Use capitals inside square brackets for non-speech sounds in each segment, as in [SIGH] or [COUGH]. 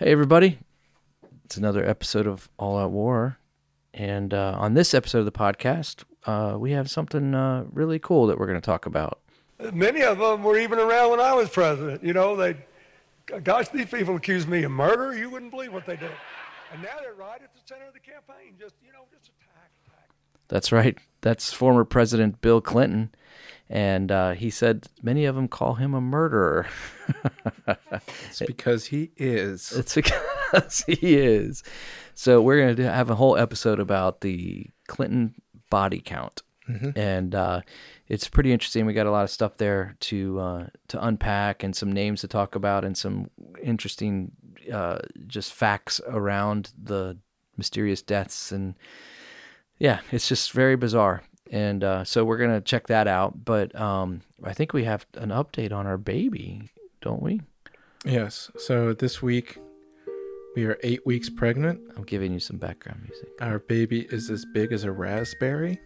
Hey, everybody. It's another episode of All Out War. And uh, on this episode of the podcast, uh, we have something uh, really cool that we're going to talk about. Many of them were even around when I was president. You know, they, gosh, these people accused me of murder. You wouldn't believe what they did. And now they're right at the center of the campaign, just, you know, just attack, attack. That's right. That's former President Bill Clinton. And uh, he said many of them call him a murderer. It's because he is. [LAUGHS] It's because he is. So we're going to have a whole episode about the Clinton body count, and uh, it's pretty interesting. We got a lot of stuff there to uh, to unpack, and some names to talk about, and some interesting uh, just facts around the mysterious deaths, and yeah, it's just very bizarre. And uh, so we're gonna check that out. But um, I think we have an update on our baby, don't we? Yes. So this week, we are eight weeks pregnant. I'm giving you some background music. Our baby is as big as a raspberry.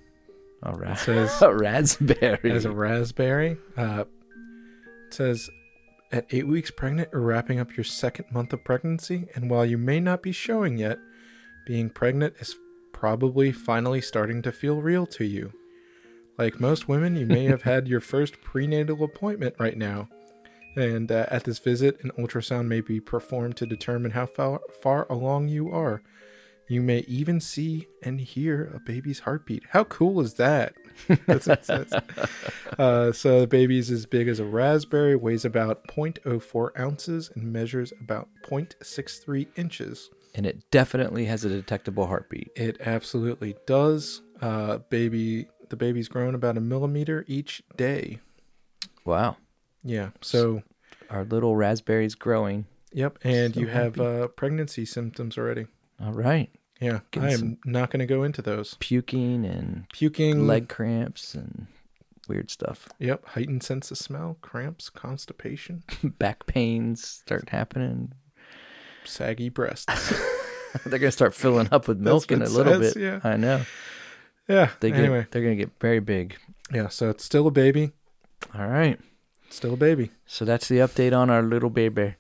All right. says- [LAUGHS] a raspberry. As a raspberry. Uh, it says, at eight weeks pregnant, you're wrapping up your second month of pregnancy. And while you may not be showing yet, being pregnant is probably finally starting to feel real to you. Like most women, you may have had your first prenatal appointment right now. And uh, at this visit, an ultrasound may be performed to determine how far, far along you are. You may even see and hear a baby's heartbeat. How cool is that? That's what it says. [LAUGHS] Uh, so the baby is as big as a raspberry, weighs about 0.04 ounces, and measures about 0.63 inches. And it definitely has a detectable heartbeat. It absolutely does. Uh, baby, the baby's grown about a millimeter each day. Wow. Yeah. So, Our little raspberry's growing. yep. And So you have uh, pregnancy symptoms already. All right. Yeah. Getting I am not going to go into those. Puking and Puking. leg cramps and weird stuff. Yep. Heightened sense of smell, cramps, constipation, [LAUGHS] Back pains start happening. Saggy breasts. [LAUGHS] They're gonna start filling up with milk in a little says, bit. yeah. I know. yeah. They get anyway. they're gonna get very big. Yeah. So it's still a baby. All right. Still a baby. So that's the update on our little baby.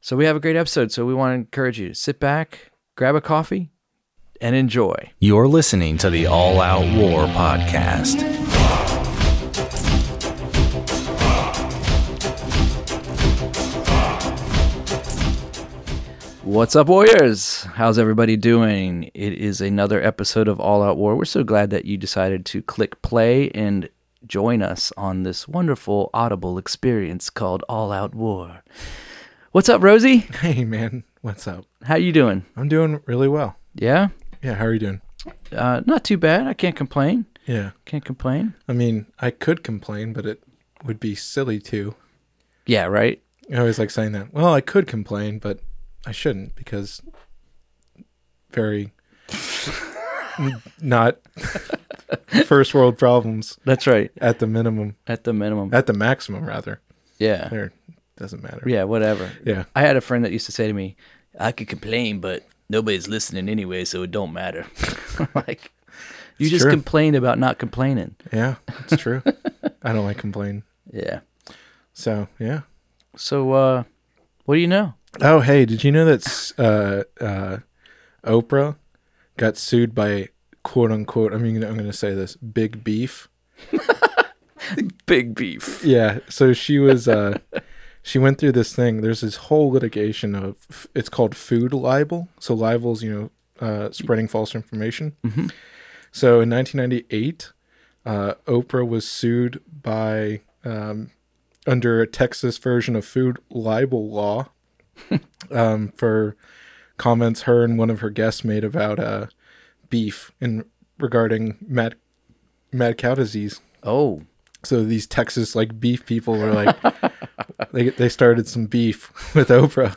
So we have a great episode. So we want to encourage you to sit back, grab a coffee, and enjoy. You're listening to the All Out War podcast. What's up, Warriors? How's everybody doing? It is another episode of All Out War. We're so glad that you decided to click play and join us on this wonderful audible experience called All Out War. What's up, Rosie? Hey, man. What's up? How you doing? I'm doing really well. Yeah, Yeah. How are you doing? uh, not too bad. I can't complain. Yeah. Can't complain. I mean, I could complain, but it would be silly to. Yeah, right. I always like saying that. Well, I could complain, but I shouldn't because very not [LAUGHS] first world problems That's right. at the minimum, At the minimum. at the maximum rather. Yeah. There doesn't matter. Yeah. Whatever. Yeah. I had a friend that used to say to me, "I could complain, but nobody's listening anyway, so it don't matter." [LAUGHS] like, you It's just true. complain about not complaining. Yeah, it's true. [LAUGHS] I don't like complain. Yeah. So yeah. So, uh, what do you know? Oh, hey, did you know that uh, uh, Oprah got sued by quote unquote? I mean, I'm going to say this big beef. [LAUGHS] Big beef. Yeah. So she was, uh, she went through this thing. There's this whole litigation of, it's called food libel. So libel's, you know, uh, spreading false information. So in 1998, uh, Oprah was sued by, um, under a Texas version of food libel law, [LAUGHS] um, for comments her and one of her guests made about, uh, beef and regarding mad, mad cow disease. Oh, So these Texas like beef people were like, [LAUGHS] they they started some beef [LAUGHS] with Oprah,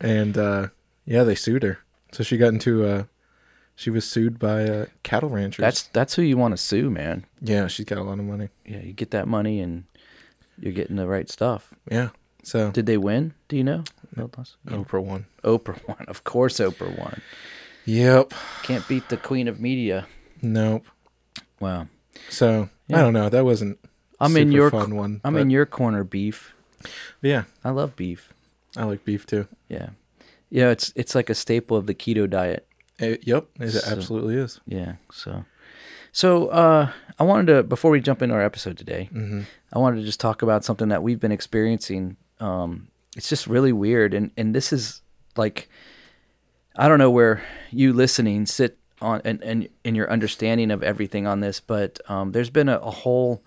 and uh, yeah, they sued her. So she got into uh, she was sued by uh, cattle ranchers. that's that's who you want to sue, man. yeah, she's got a lot of money. Yeah, you get that money and you're getting the right stuff. Yeah. So Did they win? Do you know? No, Oprah won. Oprah won. Of course, Oprah won. Yep. Can't beat the queen of media. Nope. Wow. So Yeah. I don't know. That wasn't. I'm in your fun one. I'm in your corner, beef. yeah. I love beef. I like beef too. Yeah. Yeah, it's it's like a staple of the keto diet. Uh, yep, it So- absolutely is. Yeah. So, so uh, I wanted to before we jump into our episode today, I wanted to just talk about something that we've been experiencing. Um, it's just really weird, and and this is like, I don't know where you listening sit on and and in your understanding of everything on this, but um, there's been a, a whole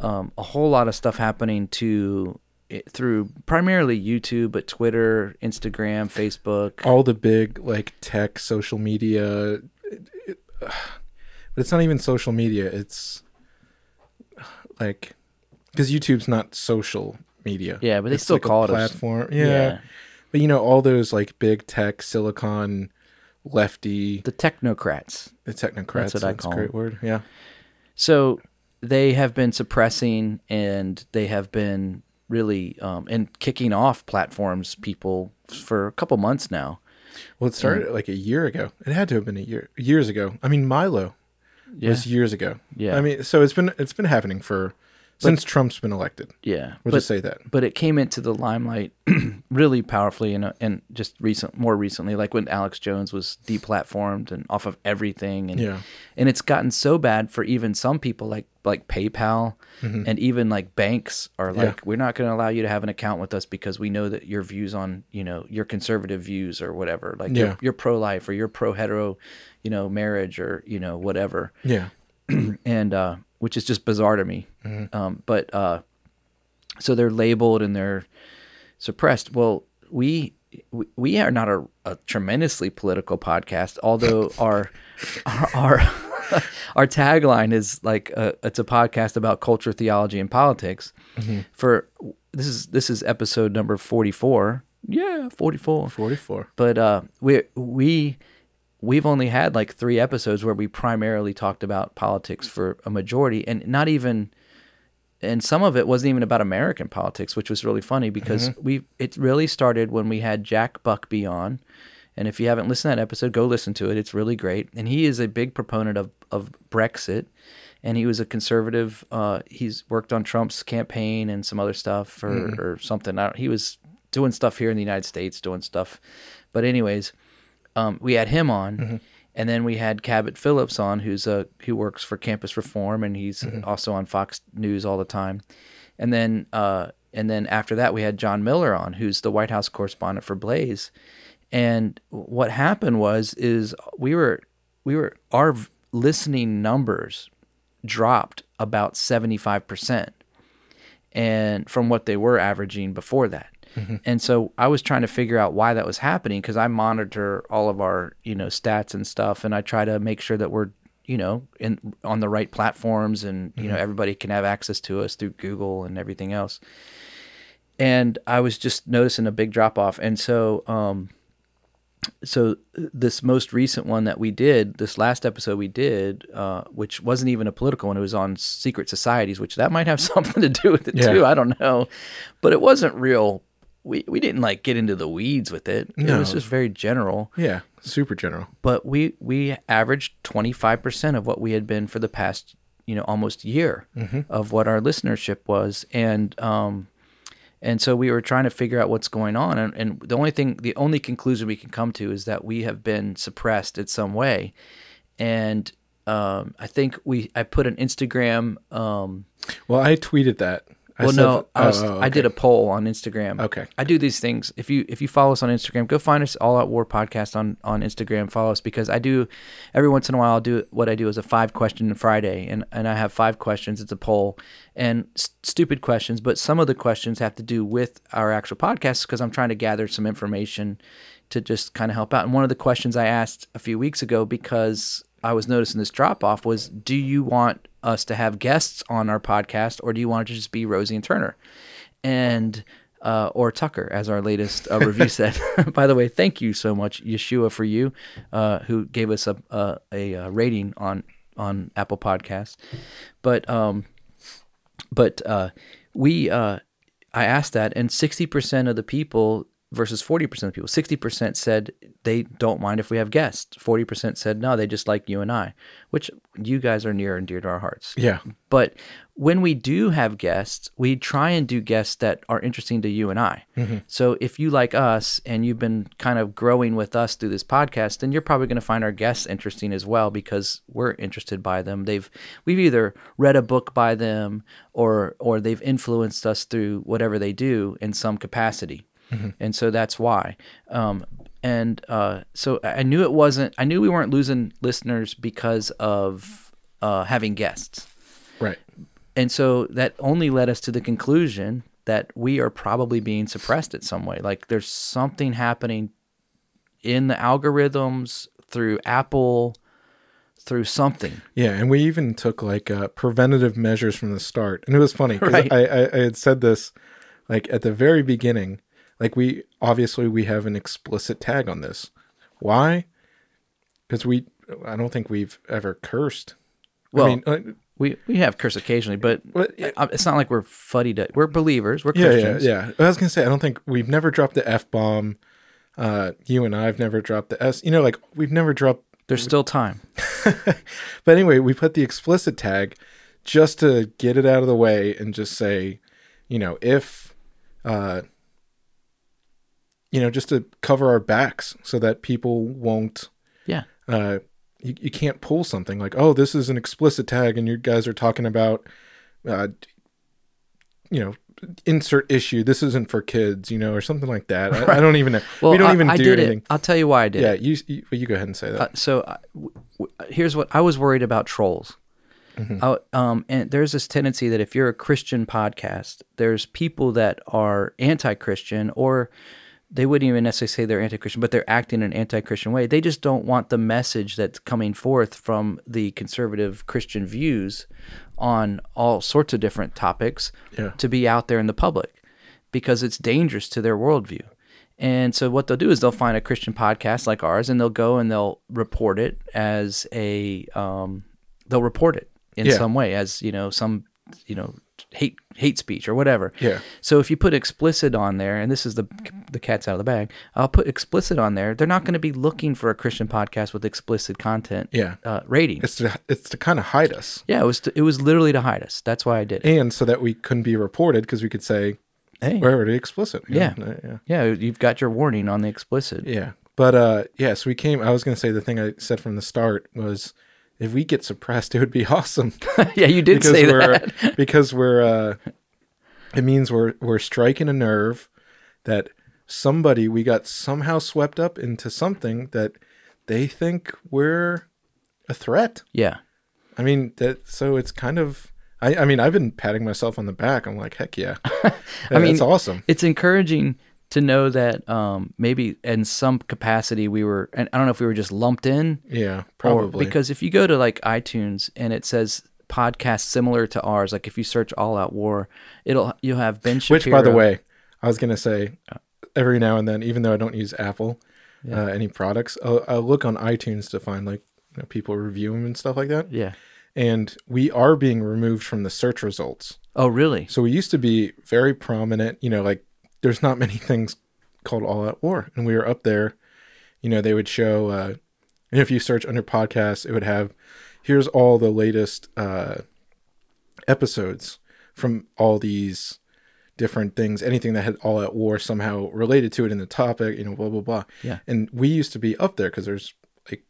um, a whole lot of stuff happening to it through primarily YouTube, but Twitter, Instagram, Facebook. All the big like tech, social media, it- [SIGHS] it- but it's not even social media. It's like because YouTube's not social media. Yeah, but they It's still like call it a- platform. yeah. But you know, all those like big tech, silicon, lefty, the technocrats. the technocrats. That's what I That's call a great them. word. Yeah. So they have been suppressing and they have been really um, and kicking off platforms people for a couple months now. Well, it started like a year ago. It had to have been a year, years ago. I mean, Milo Yeah, was years ago. Yeah. I mean, so it's been it's been happening for since Trump's been elected. yeah. We'll but, just say that. but it came into the limelight [CLEARS THROAT] really powerfully and and just recent more recently, like when Alex Jones was deplatformed and off of everything, and Yeah. and it's gotten so bad for even some people like like PayPal and even like banks are like Mm-hmm. Yeah. we're not going to allow you to have an account with us because we know that your views on you know your conservative views or whatever like Yeah. you're, you're pro life or you're pro hetero you know marriage or you know whatever Yeah. [CLEARS THROAT] and uh, which is just bizarre to me. Mm-hmm. Um, but uh, so they're labeled and they're suppressed. Well, we we, are not a, a tremendously political podcast, although [LAUGHS] our our our, [LAUGHS] our tagline is like uh it's a podcast about culture, theology, and politics. Mm-hmm. For this is this is episode number forty four. Yeah, forty four Forty four. but uh, we we we've only had like three episodes where we primarily talked about politics for a majority, and not even, and some of it wasn't even about American politics, which was really funny because we it really started when we had Jack Buckby on. And if you haven't listened to that episode, go listen to it. It's really great. And he is a big proponent of, of Brexit. And he was a conservative. Uh, he's worked on Trump's campaign and some other stuff or, or something. I don't, he was doing stuff here in the United States, doing stuff. But anyways, um, we had him on, and then we had Cabot Phillips on, who's a who works for Campus Reform, and he's also on Fox News all the time. And then uh, and then after that, we had John Miller on, who's the White House correspondent for Blaze. And what happened was is we were we were our listening numbers dropped about seventy five percent and from what they were averaging before that. And so I was trying to figure out why that was happening because I monitor all of our, you know, stats and stuff and I try to make sure that we're, you know, in on the right platforms and, you know, everybody can have access to us through Google and everything else. And I was just noticing a big drop off. And so um so this most recent one that we did, this last episode we did, uh, which wasn't even a political one, it was on secret societies, which that might have [LAUGHS] something to do with it Yeah. too. I don't know, but it wasn't real. We we didn't like get into the weeds with it. No. It was just very general. Yeah. Super general. But we we averaged twenty five percent of what we had been for the past you know almost year of what our listenership was, and um, and so we were trying to figure out what's going on. And, and the only thing, the only conclusion we can come to is that we have been suppressed in some way. And um, I think we, I put an Instagram. Um, Well, I tweeted that. I well, said no, I, was, oh, oh, I did a poll on Instagram. Okay. I do these things. If you if you follow us on Instagram, go find us All Out War podcast on on Instagram. Follow us because I do every once in a while. I'll do what I do is a five question Friday, and and I have five questions. It's a poll and s- stupid questions, but some of the questions have to do with our actual podcast because I'm trying to gather some information to just kind of help out. And one of the questions I asked a few weeks ago because I was noticing this drop off was, do you want us to have guests on our podcast, or do you want it to just be Rosie and Turner? and uh, or Tucker, as our latest uh, review [LAUGHS] said. [LAUGHS] By the way, thank you so much, Yeshua, for you, uh, who gave us a a, a, uh rating on on Apple Podcasts. But um, but uh, we uh, I asked that, and sixty percent of the people versus 40% of people. 60% said they don't mind if we have guests. 40% said no, they just like you and I, which you guys are near and dear to our hearts. Yeah. But when we do have guests, we try and do guests that are interesting to you and I. Mm-hmm. So if you like us and you've been kind of growing with us through this podcast, then you're probably going to find our guests interesting as well because we're interested by them. They've we've either read a book by them or or they've influenced us through whatever they do in some capacity. And so that's why. Um, and uh, so I I knew it wasn't. I knew we weren't losing listeners because of uh, having guests. Right. And so that only led us to the conclusion that we are probably being suppressed in some way. Like there's something happening in the algorithms through Apple, through something. Yeah, and we even took like uh, preventative measures from the start, and it was funny because [LAUGHS] Right. I, I I had said this like at the very beginning. Like we obviously we have an explicit tag on this. Why? Because we I don't think we've ever cursed. Well, I mean, uh, We we have curse occasionally, but it's not like we're fuddy duddy. We're believers. We're yeah, yeah, Christians. yeah. I was gonna say I don't think we've never dropped the f bomb. Uh, you and I've never dropped the s. You know, like we've never dropped There's still time. [LAUGHS] but anyway, we put the explicit tag just to get it out of the way and just say, you know, if, uh, you know, just to cover our backs so that people won't, Yeah. uh, you, you can't pull something like, oh, this is an explicit tag and you guys are talking about, uh, you know, insert issue. This isn't for kids, you know, or something like that. I, I don't even know. Well, we don't I, even I do did anything. it. I'll tell you why I did Yeah, you, you you go ahead and say that. Uh, so uh, w- w- here's what I was worried about trolls. I- um, and there's this tendency that if you're a Christian podcast, there's people that are anti-Christian or they wouldn't even necessarily say they're anti-Christian, but they're acting in an anti-Christian way. They just don't want the message that's coming forth from the conservative Christian views on all sorts of different topics Yeah. to be out there in the public because it's dangerous to their worldview. And so what they'll do is they'll find a Christian podcast like ours and they'll go and they'll report it as a um, they'll report it in Yeah. some way as you know some you know hate hate speech or whatever. Yeah. So if you put explicit on there, and this is the the cat's out of the bag, I'll put explicit on there. They're not going to be looking for a Christian podcast with explicit content. Yeah. Uh, rating. It's to it's to kind of hide us. yeah, it was to, it was literally to hide us. That's why I did it. and so that we couldn't be reported because we could say Hey, we're already explicit. Yeah. yeah, yeah, you've got your warning on the explicit. yeah. But uh, yeah. So we came. I was gonna say the thing I said from the start was, if we get suppressed, [LAUGHS] it would be awesome [LAUGHS] yeah, you did because say we're that. [LAUGHS] because we're. Uh, it means we're we're striking a nerve that somebody we got somehow swept up into something that they think we're a threat. Yeah. I mean that. So it's kind of. I, I mean, I've been patting myself on the back. I'm like, heck yeah. I mean, it's awesome. It's encouraging to know that um, maybe in some capacity we were, and I don't know if we were just lumped in, Yeah, probably. because if you go to like iTunes and it says podcast similar to ours, like if you search All Out War, it'll you'll have Ben Shapiro. Which, by the way, I was gonna say, every now and then, even though I don't use Apple, uh, any products, I'll, I'll look on iTunes to find like you know, people review them and stuff like that. yeah. And we are being removed from the search results. Oh, really? So we used to be very prominent. You know, like there's not many things called All Out War, and we were up there. You know, they would show. Uh, and if you search under podcasts, it would have here's all the latest uh, episodes from all these different things. Anything that had All at War somehow related to it in the topic. You know, blah blah blah. Yeah. And we used to be up there because there's like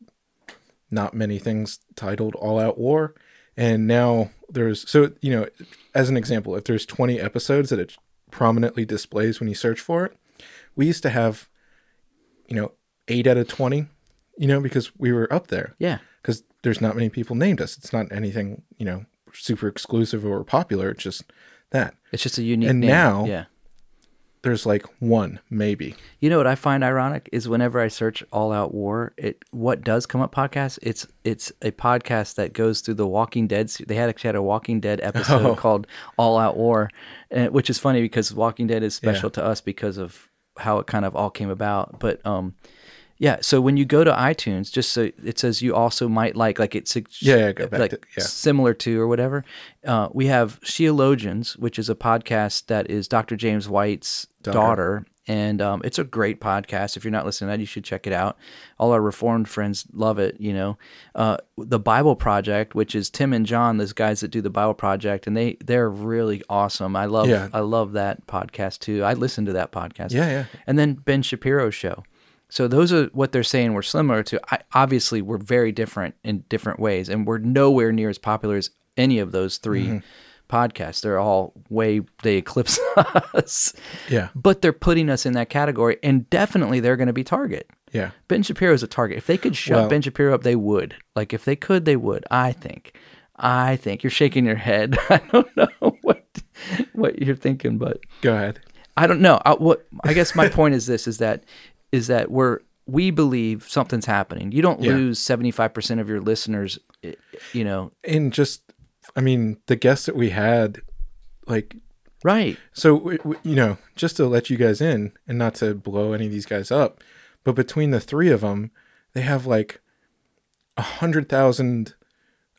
not many things titled All Out War. And now there's, so, you know, as an example, if there's 20 episodes that it prominently displays when you search for it, we used to have, you know, eight out of 20, you know, because we were up there. Yeah. Because there's not many people named us. It's not anything, you know, super exclusive or popular. It's just that. It's just a unique And name. now- yeah. There's like one, maybe. You know what I find ironic is whenever I search All Out War, it what does come up podcast. It's it's a podcast that goes through the Walking Dead. They had actually had a Walking Dead [LAUGHS] episode Oh. called All Out War, and, which is funny because Walking Dead is special Yeah. to us because of how it kind of all came about. But um, yeah. So when you go to iTunes, just so it says you also might like like it's Yeah, yeah, go back like to- yeah. similar to or whatever. Uh, we have Sheologians, which is a podcast that is Dr. James White's Daughter. daughter, and um, it's a great podcast. If you're not listening to that, you should check it out. All our Reformed friends love it. You know, uh, the Bible Project, which is Tim and John, those guys that do the Bible Project, and they they're really awesome. I love Yeah. I love that podcast too. I listen to that podcast. Yeah, yeah. And then Ben Shapiro's show. So those are what they're saying we're similar to. I, obviously, we're very different in different ways, and we're nowhere near as popular as any of those 3 Mm-hmm. podcasts. They're all way they eclipse [LAUGHS] us, Yeah. but they're putting us in that category, and definitely they're going to be target. Yeah. Ben Shapiro is a target. If they could shut Well- Ben Shapiro up, they would. Like if they could, they would. I think. I think you're shaking your head. [LAUGHS] I don't know [LAUGHS] what what you're thinking, but Go ahead. I don't know. I, what I guess my point is this: is that is that we're we believe something's happening. You don't Yeah. lose seventy five percent of your listeners. You know, And just, I mean, the guests that we had, like, right? so, you know, just to let you guys in and not to blow any of these guys up, but between the three of them, they have like a hundred thousand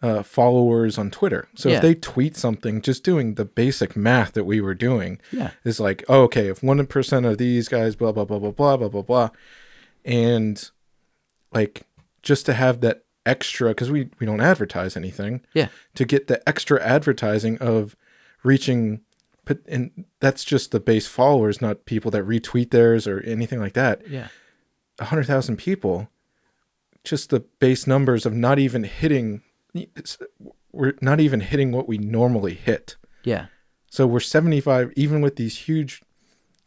uh, followers on Twitter. So Yeah. if they tweet something, just doing the basic math that we were doing Yeah. is like, oh, okay, if one percent of these guys, blah blah blah blah blah blah blah blah, and like just to have that extra because we we don't advertise anything Yeah, to get the extra advertising of reaching and that's just the base followers not people that retweet theirs or anything like that yeah, a hundred thousand people just the base numbers of not even hitting we're not even hitting what we normally hit yeah, so we're 75 even with these huge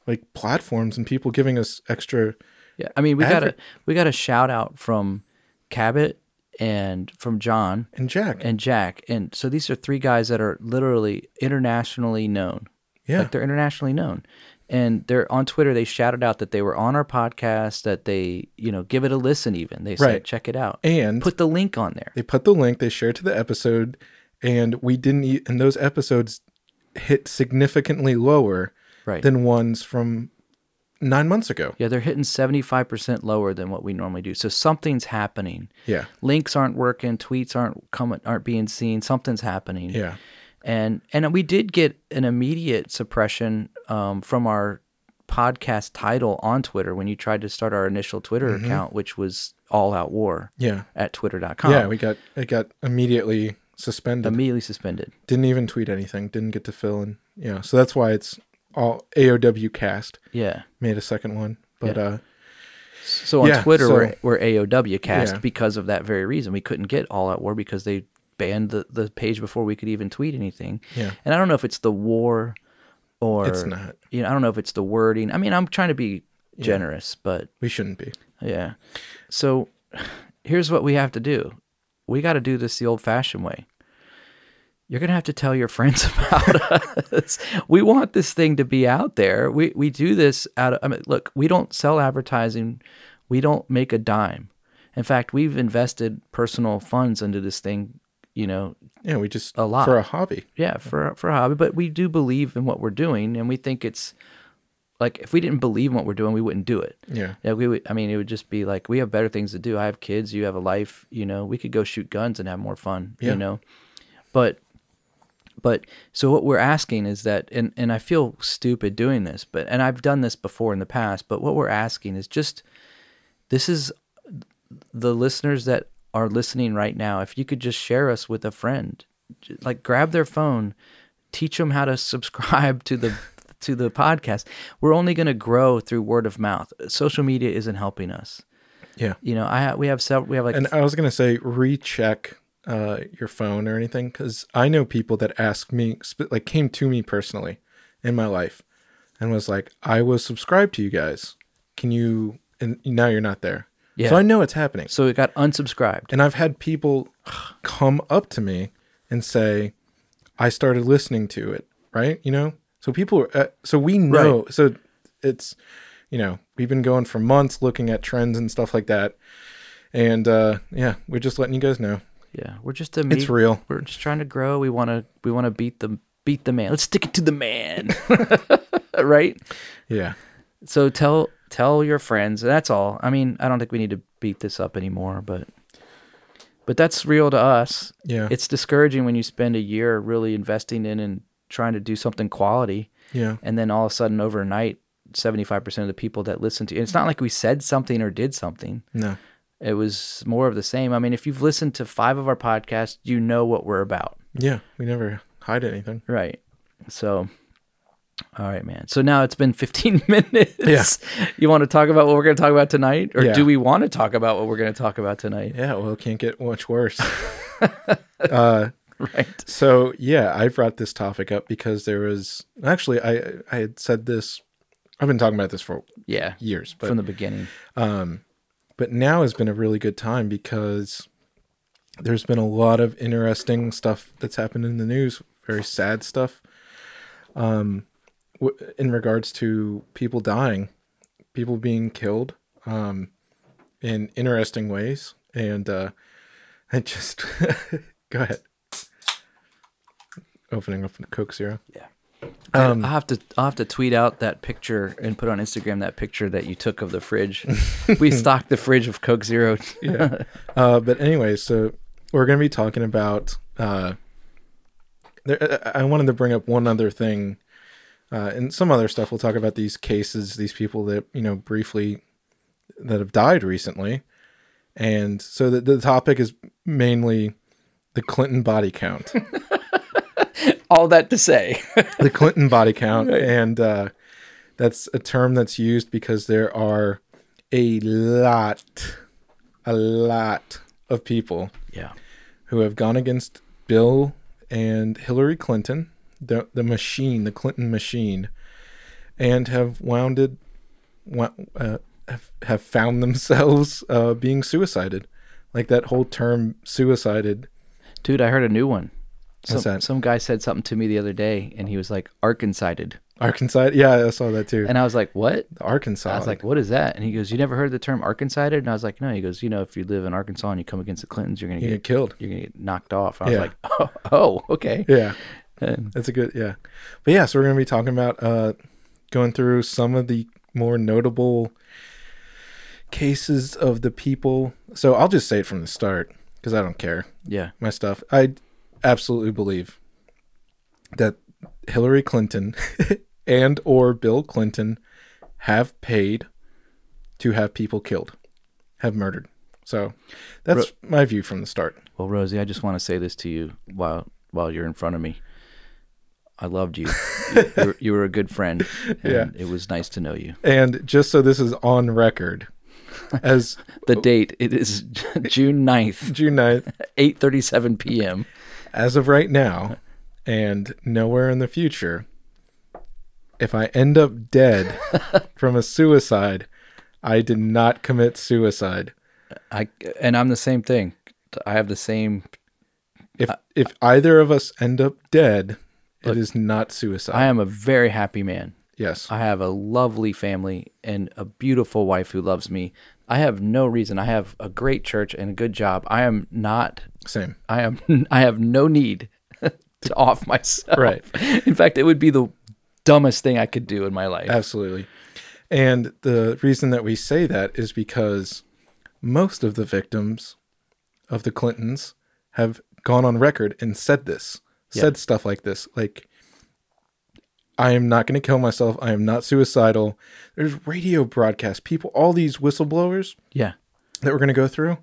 like platforms and people giving us extra yeah. I mean, we got a we got a shout out from Cabot and from John and Jack and Jack, and so these are three guys that are literally internationally known. yeah Like they're internationally known. And they're on Twitter, they shouted out that they were on our podcast, that they, you know, give it a listen even. They said, Right. check it out. and Put the link on there. they put the link they shared to the episode and we didn't e- and those episodes hit significantly lower Right. than ones from nine months ago yeah, they're hitting 75% lower than what we normally do. So something's happening. yeah Links aren't working, tweets aren't coming aren't being seen. Something's happening. yeah and and we did get an immediate suppression um, from our podcast title on Twitter when you tried to start our initial Twitter Mm-hmm. account, which was All Out War yeah at twitter.com. yeah we got it got immediately suspended immediately suspended. didn't even tweet anything didn't get to fill in yeah so that's why it's all aow cast Yeah. made a second one but Yeah. uh So on Yeah, Twitter, so- we're, we're AOW cast Yeah. because of that very reason. We couldn't get All Out War because they banned the, the page before we could even tweet anything. Yeah. And I don't know if it's the war or It's not. You know, I don't know if it's the wording. I mean, I'm trying to be generous, but we shouldn't be Yeah. So here's what we have to do. We got to do this the old fashioned way. You're going to have to tell your friends [LAUGHS] about us. We want this thing to be out there. We we do this out of I mean look, we don't sell advertising. We don't make a dime. In fact, we've invested personal funds into this thing, you know, yeah we just A lot. for a hobby yeah, for for a hobby, but we do believe in what we're doing and we think it's like if we didn't believe in what we're doing, we wouldn't do it. yeah Yeah, we would. I mean, it would just be like we have better things to do. I have kids. You have a life. You know, we could go shoot guns and have more fun. Yeah. You know, but but so what we're asking is that, and and I feel stupid doing this, but and I've done this before in the past. But what we're asking is just this is the listeners that are listening right now. If you could just share us with a friend, like grab their phone, teach them how to subscribe to the to the podcast. We're only going to grow through word of mouth. Social media isn't helping us. yeah You know, I we have several. We have like And I was gonna say recheck uh, your phone or anything because I know people that ask me, like, came to me personally in my life, and was like, "I was subscribed to you guys. Can you?" And now you're not there. Yeah. So I know it's happening. so it got unsubscribed. And I've had people come up to me and say, "I started listening to it." Right? You know. So people. Are, uh, so we know. So it's, you know, we've been going for months looking at trends and stuff like that. And uh, yeah, we're just letting you guys know. Yeah, we're just a. It's real. We're just trying to grow. We want to. We want to beat the beat the man. Let's stick it to the man. [LAUGHS] [LAUGHS] right. Yeah. So tell tell your friends. That's all. I mean, I don't think we need to beat this up anymore, but but that's real to us. Yeah. It's discouraging when you spend a year really investing in and trying to do something quality Yeah. and then all of a sudden overnight 75% of the people that listen to you. it's not like we said something or did something. No. It was more of the same. I mean, if you've listened to five of our podcasts, you know what we're about. Yeah, we never hide anything. Right. So, all right, man. So now it's been 15 [LAUGHS] minutes. Yeah. You want to talk about what we're going to talk about tonight? Or Yeah. do we want to talk about what we're going to talk about tonight? Yeah, well, it can't get much worse. [LAUGHS] uh, Right. so yeah, I brought this topic up because there was actually I I had said this. I've been talking about this for Yeah. years, but From the beginning. Um, but now has been a really good time because there's been a lot of interesting stuff that's happened in the news, very sad stuff. Um, w- in regards to people dying, people being killed, um, in interesting ways, and uh, [LAUGHS] I just [LAUGHS] go ahead. Opening up Coke Zero. Yeah. Um, I'll have to I'll have to tweet out that picture and put on Instagram that picture that you took of the fridge. [LAUGHS] we stocked the fridge of Coke Zero. yeah. Uh, but anyway, so we're going to be talking about. Uh, there, I I wanted to bring up one other thing, uh, and some other stuff. We'll talk about these cases, these people that you know briefly that have died recently, and so the, the topic is mainly the Clinton body count, [LAUGHS] All that to say. [LAUGHS] the Clinton body count, and uh, that's a term that's used because there are a lot, a lot of people yeah. who have gone against Bill and Hillary Clinton, the the machine, the Clinton machine, and have wounded, uh, have, have found themselves uh, being suicided, like that whole term suicided. Dude, I heard a new one. Some, some guy said something to me the other day and he was like Arkansided. Arkansas, yeah, I saw that too. And I was like, What? Arkansas, I was like, What is that? And he goes, You never heard the term Arkansided? And I was like, No. He goes, You know, if you live in Arkansas and you come against the Clintons, you're gonna you get get killed. you're gonna get knocked off. I was like, Oh, [LAUGHS] oh okay. Yeah, that's a good yeah. But yeah, so we're gonna be talking about uh, going through some of the more notable cases of the people. So I'll just say it from the start because I don't care. yeah. my stuff. I absolutely believe that Hillary Clinton [LAUGHS] and or Bill Clinton have paid to have people killed, have murdered. So that's my view from the start. Well, Rosie, I just want to say this to you while while you're in front of me. I loved you. [LAUGHS] you, you, were, you were a good friend, [LAUGHS] and Yeah. it was nice to know you. And just so this is on record, [LAUGHS] as The date it is June 9th, June 9th, 8:37 p.m. as of right now, and nowhere in the future, if I end up dead from a suicide, I did not commit suicide. I and I'm the same thing. I have the same. If if either of us end up dead, it is not suicide. I am a very happy man. yes. I have a lovely family and a beautiful wife who loves me. I have no reason. I have a great church and a good job. I am not. Same. I am. [LAUGHS] I have no need [LAUGHS] to off myself. Right. [LAUGHS] In fact, it would be the dumbest thing I could do in my life. Absolutely. And the reason that we say that is because most of the victims of the Clintons have gone on record and said this, said stuff like this, like I am not going to kill myself. I am not suicidal. There's radio broadcasts, people, all these whistleblowers Yeah. that we're going to go through,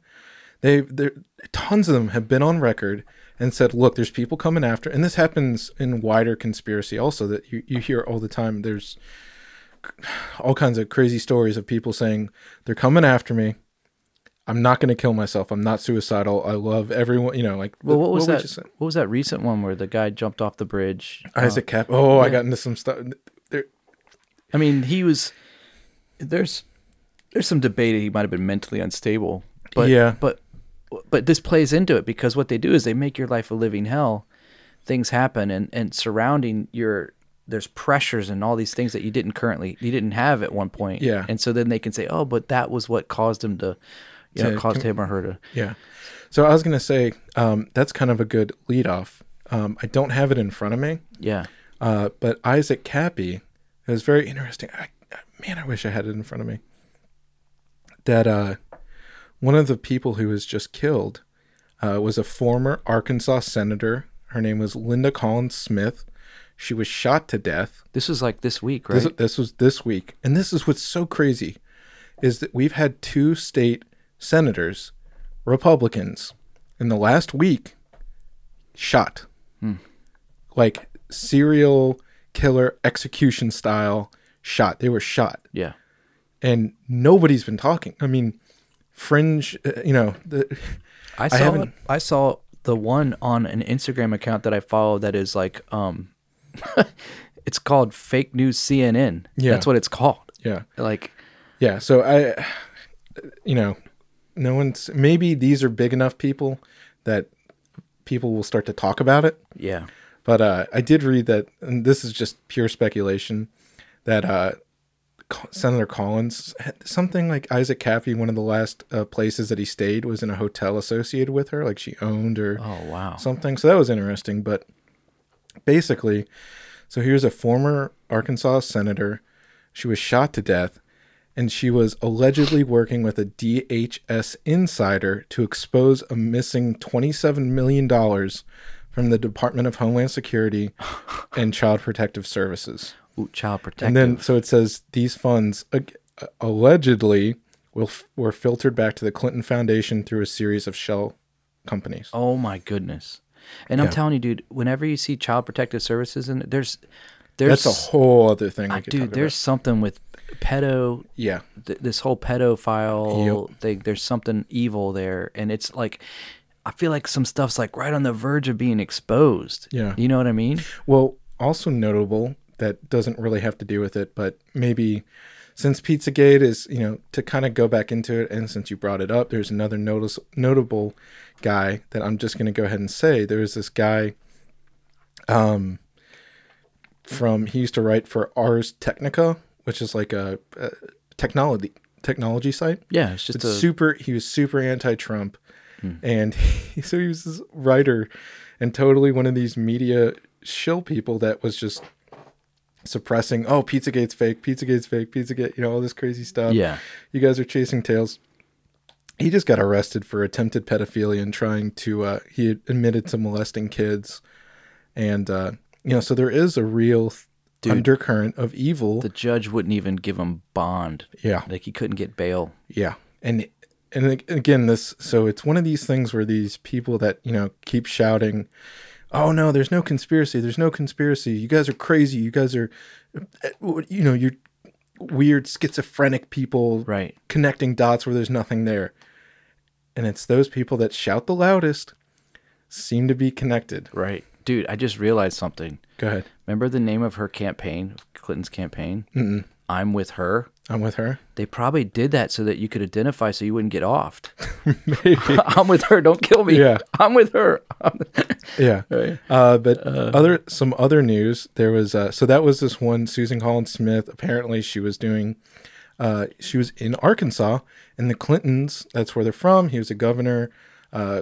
they there tons of them have been on record and said, "Look, there's people coming after." And this happens in wider conspiracy also that you you hear all the time. There's all kinds of crazy stories of people saying they're coming after me. I'm not going to kill myself. I'm not suicidal. I love everyone. You know, like Well, what was we that? What was that recent one where the guy jumped off the bridge? Isaac uh, Cap. Oh, I got into some stuff. There, I mean, he was. There's, there's some debate he might have been mentally unstable, but Yeah. but, but this plays into it because what they do is they make your life a living hell. Things happen, and and surrounding your there's pressures and all these things that you didn't currently you didn't have at one point. Yeah. and so then they can say, oh, but that was what caused him to, you know, caused him or her to. Yeah. So I was going to say um, that's kind of a good lead off. Um, I don't have it in front of me, Yeah, uh, but Isaac Kappy is very interesting. I, man, I wish I had it in front of me. That uh, one of the people who was just killed uh, was a former Arkansas senator. Her name was Linda Collins Smith. She was shot to death. This was like this week, right? This, this was this week. And this is what's so crazy is that we've had two state senators, Republicans, in the last week shot. Like serial killer execution style shot. They were shot. yeah. And nobody's been talking. I mean, fringe, uh, you know, the, [LAUGHS] I saw haven't- I saw the one on an Instagram account that I follow that is like um [LAUGHS] it's called fake news CNN. Yeah. That's what it's called. yeah. Like Yeah, so I, you know, no one's maybe these are big enough people that people will start to talk about it. yeah. But uh, I did read that, and this is just pure speculation, that uh, Senator Collins, something like Isaac Kappy, one of the last uh, places that he stayed was in a hotel associated with her, like she owned or Oh wow. something. So that was interesting. But basically, so here's a former Arkansas senator. She was shot to death, and she was allegedly working with a DHS insider to expose a missing $27 million from the Department of Homeland Security [LAUGHS] and Child Protective Services. Ooh, child protective. And then, so it says these funds ag- allegedly will, were filtered back to the Clinton Foundation through a series of shell companies. oh my goodness. And I'm telling you, dude, whenever you see child protective services and there's there's That's a whole other thing. Uh, dude, there's something with pedo Yeah. th- this whole pedophile thing there's something evil there and it's like i feel like some stuff's like right on the verge of being exposed Yeah. you know what i mean Well, also notable that doesn't really have to do with it, but maybe since Pizzagate is, you know, to kind of go back into it, and since you brought it up, there's another notice, notable guy that I'm just going to go ahead and say. There's this guy, um, from he used to write for Ars Technica, which is like a, a technology technology site. yeah it's just It's a super he was super anti-trump. And [LAUGHS] he, so he was this writer and totally one of these media shill people that was just suppressing oh pizzagate's fake pizzagate's fake pizzagate you know all this crazy stuff. Yeah. you guys are chasing tails. He just got arrested for attempted pedophilia and trying to uh he admitted to molesting kids. And uh you know so there is a real Dude. undercurrent of evil the judge wouldn't even give him bond yeah like he couldn't get bail Yeah, and and again, this so it's one of these things where these people that you know keep shouting, "Oh no, there's no conspiracy. There's no conspiracy. You guys are crazy. You guys are, uh, you know, you're weird schizophrenic people right connecting dots where there's nothing there." And it's those people that shout the loudest seem to be connected. right dude i just realized something Go ahead. remember the name of her campaign clinton's campaign mm i'm with her I'm with her. they probably did that so that you could identify so you wouldn't get offed [LAUGHS] [LAUGHS] i'm with her don't kill me Yeah. [LAUGHS] i'm with her Yeah. Uh, but other some other news. There was uh, so that was this one Susan Collins Smith. Apparently, she was doing. Uh, she was in Arkansas, and the Clintons. That's where they're from. He was a governor. Uh,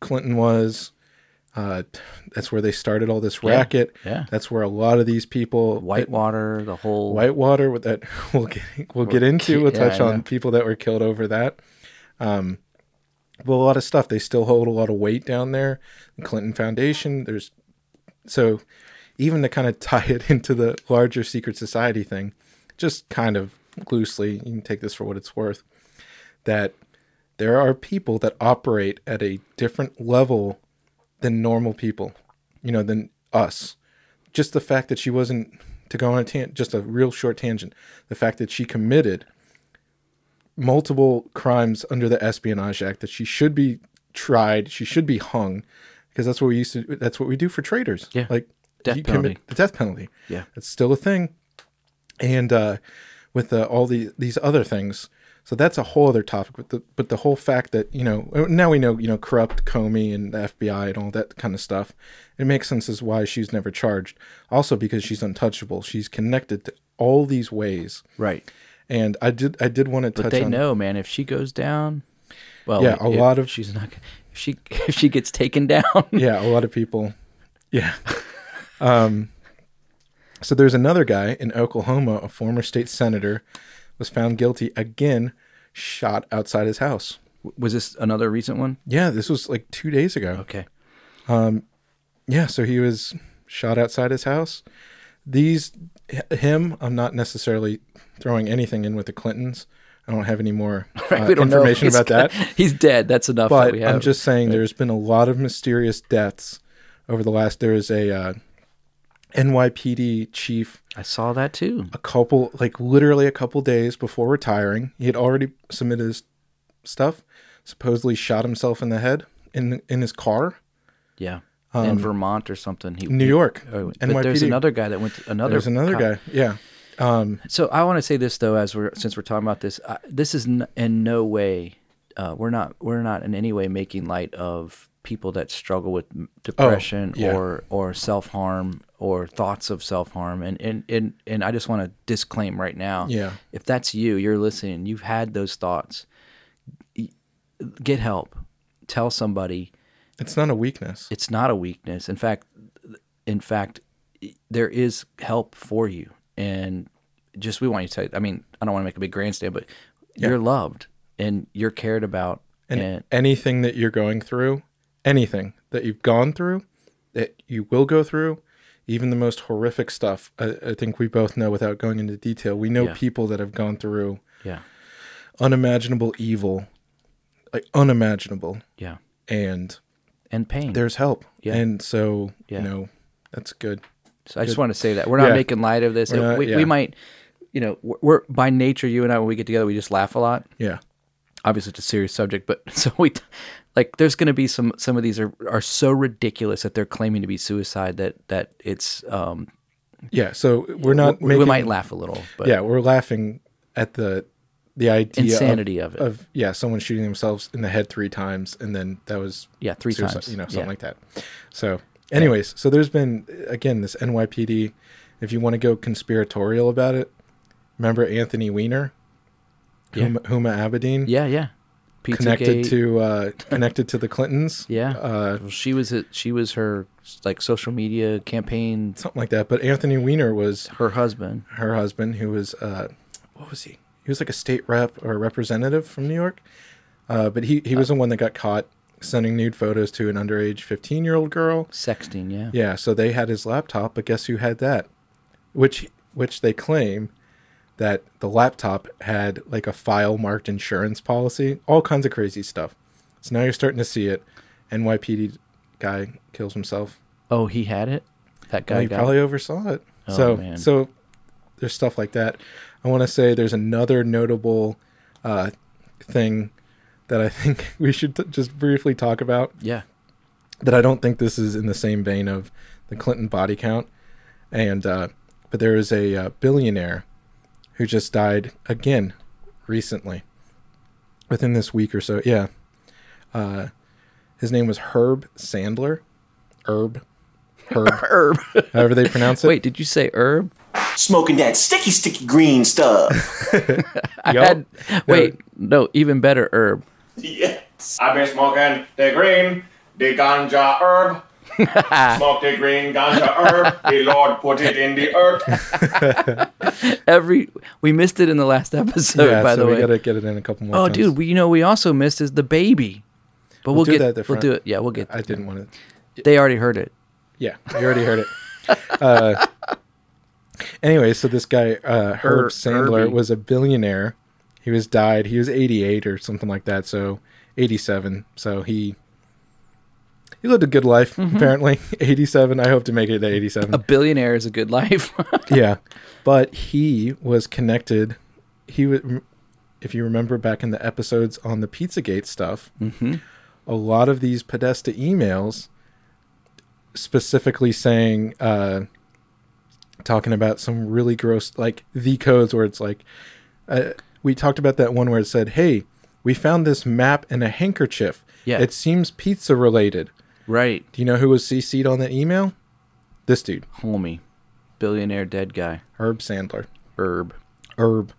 Clinton was. Uh, that's where they started all this racket. yeah. That's where a lot of these people whitewater the whole Whitewater with that [LAUGHS] we'll get we'll get into. We'll yeah, touch I on people that were killed over that. Um, well, a lot of stuff. They still hold a lot of weight down there. The Clinton Foundation. There's so even to kind of tie it [LAUGHS] into the larger secret society thing, just kind of loosely. You can take this for what it's worth. That there are people that operate at a different level than normal people. You know, than us just the fact that she wasn't to go on a tan- just a real short tangent the fact that she committed multiple crimes under the espionage act that she should be tried she should be hung because that's what we used to that's what we do for traitors Yeah. like Death penalty. the death penalty Yeah. it's still a thing and uh with the, all the these other things so that's a whole other topic but the but the whole fact that you know now we know you know corrupt comey and the fbi and all that kind of stuff it makes sense as why she's never charged. Also because she's untouchable. She's connected to all these ways. Right. And i did i did want to touch but they on know man if she goes down well Yeah, a lot of- she's not if she [LAUGHS] if she gets taken down. [LAUGHS] Yeah a lot of people. Yeah. [LAUGHS] Um so there's another guy in oklahoma a former state senator was found guilty again shot outside his house was this another recent one yeah this was like two days ago okay yeah so he was shot outside his house. These him, I'm not necessarily throwing anything in with the Clintons. I don't have any more [LAUGHS] uh, know if information about that. [LAUGHS] He's dead. That's enough. that But we have. I'm just saying, there's been a lot of mysterious deaths over the last. There is a uh, NYPD chief I saw that too. a couple, like literally a couple days before retiring. He had already submitted his stuff. Supposedly shot himself in the head in in his car. Yeah, in Vermont or something. He, Um, New he- York, oh, but there's another guy that went. To, another. There's another cop- guy. Yeah. Um, So I want to say this though, as we're since we're talking about this, I, this is n- in no way. Uh, we're not. We're not in any way making light of people that struggle with oh, depression Oh, yeah. or or self harm or thoughts of self harm. And and and and I just want to disclaim right now. Yeah. If that's you, you're listening. You've had those thoughts. Get help. Tell somebody it's not a weakness. it's not a weakness. In fact, in fact, there is help for you, and just we want you to. I mean, I don't want to make a big grandstand, but you're loved and you're cared about, And, and, anything that you're going through, anything that you've gone through, that you will go through, even the most horrific stuff. I, I think we both know without going into detail. We know Yeah. people that have gone through yeah, unimaginable evil, like unimaginable, yeah, and and pain. there's help. Yeah. And so, Yeah. you know, that's good. so I just want to say that we're not Yeah. making light of this. Not- we, yeah. we might, you know, we're by nature. You and I, when we get together, we just laugh a lot. Yeah. obviously it's a serious subject, but [LAUGHS] so we like there's going to be some some of these are are so ridiculous that they're claiming to be suicide that that it's um Yeah. So we're not we, making, we might laugh a little, but yeah, we're laughing at the the idea Insanity of, of it. Of yeah, someone shooting themselves in the head three times, and then that was Yeah, three suicide, times. you know, something Yeah. like that. So, anyways, so there's been again this NYPD. If you want to go conspiratorial about it, remember Anthony Weiner, Yeah. Huma, Huma Abedin, yeah, yeah, Connected to uh, connected to the Clintons, [LAUGHS] yeah. uh, Well, she was a, she was her like social media campaign. something like that. But Anthony Weiner was Her husband. her husband, who was uh, what was he? He was like a state rep or a representative from New York. Uh, but he he was the one that got caught sending nude photos to an underage 15 year old girl. Sexting, yeah. Yeah, so they had his laptop, but guess who had that? Which which they claim that the laptop had like a file marked insurance policy, all kinds of crazy stuff. So now you're starting to see it. NYPD guy kills himself. Oh, he had it. That guy Well, he got probably it. oversaw it. Oh, so man. so there's stuff like that. I want to say there's another notable uh, thing that I [LAUGHS] think we should t- just briefly talk about. Yeah. That I don't think this is in the same vein of the Clinton body count, and uh, but there is a uh, billionaire who just died again recently, within this week or so. Yeah, uh, his name was Herb Sandler. Herb. Herb. [LAUGHS] Herb. however they pronounce it. Wait, did you say herb? Smoking that sticky, sticky green stuff. [LAUGHS] [LAUGHS] I Yup. had wait, no, even better herb. yes. I've been smoking the green, the ganja herb. [LAUGHS] Smoke the green ganja herb. The Lord put it in the earth. [LAUGHS] Every we missed it in the last episode, yeah, by so the we way. gotta get it in a couple more. Oh, times. dude, we you know we also missed is the baby, but we'll, do get that at the we'll do it. Yeah, we'll get. It. I didn't want it. They already heard it. Yeah, you already heard it. Uh, anyway, so this guy uh, Herb Her- Sandler Herbie. was a billionaire. He was died. He was 88 or something like that. So 87. So he he lived a good life. Mm-hmm. Apparently [LAUGHS] 87. I hope to make it to 87. A billionaire is a good life. [LAUGHS] yeah, but he was connected. He was, if you remember back in the episodes on the Pizzagate stuff, a lot of these Podesta emails, specifically saying, uh, talking about some really gross, like the codes where it's like, uh, we talked about that one where it said, "Hey, we found this map in a handkerchief. Yeah. it seems pizza related." Right, Do you know who was CC'd on that email? This dude, homie, billionaire dead guy, Herb Sandler. herb. herb.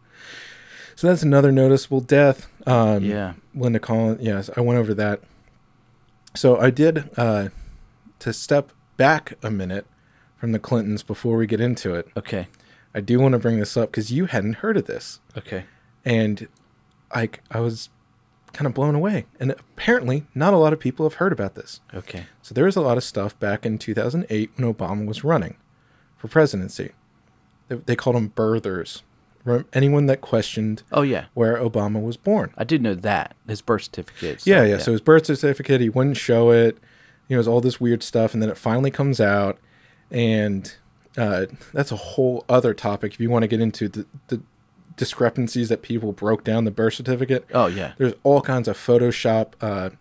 So that's another noticeable death. Um, Yeah. Linda Collins. Yes, I went over that. So I did uh, to step back a minute from the Clintons before we get into it. Okay, I do want to bring this up because you hadn't heard of this, okay. and I I was kind of blown away. And apparently, not a lot of people have heard about this. Okay. So there was a lot of stuff back in 2008 when Obama was running for presidency. They, they called them birthers. Anyone that questioned Oh yeah, where Obama was born. I did know that his birth certificate. so, Yeah, yeah. So his birth certificate, he wouldn't show it. You know, it was all this weird stuff, and then it finally comes out, and uh, that's a whole other topic. If you want to get into the, the discrepancies that people broke down the birth certificate, Oh yeah. there's all kinds of Photoshop, uh,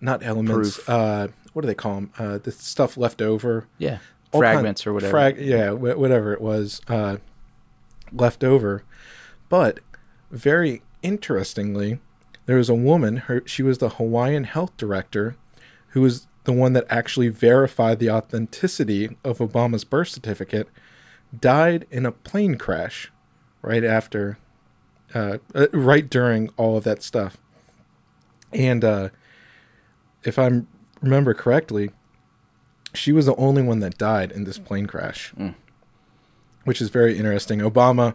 not elements. Uh, what do they call them? Uh, the stuff left over. Yeah. all kind- Fragments or whatever. Frag, yeah, wh- whatever it was uh, left over. But very interestingly, there was a woman. Her she was the Hawaiian health director, who was the one that actually verified the authenticity of Obama's birth certificate. Died in a plane crash, right after, uh, uh, right during all of that stuff. And uh, if I remember correctly, she was the only one that died in this plane crash, which is very interesting. Obama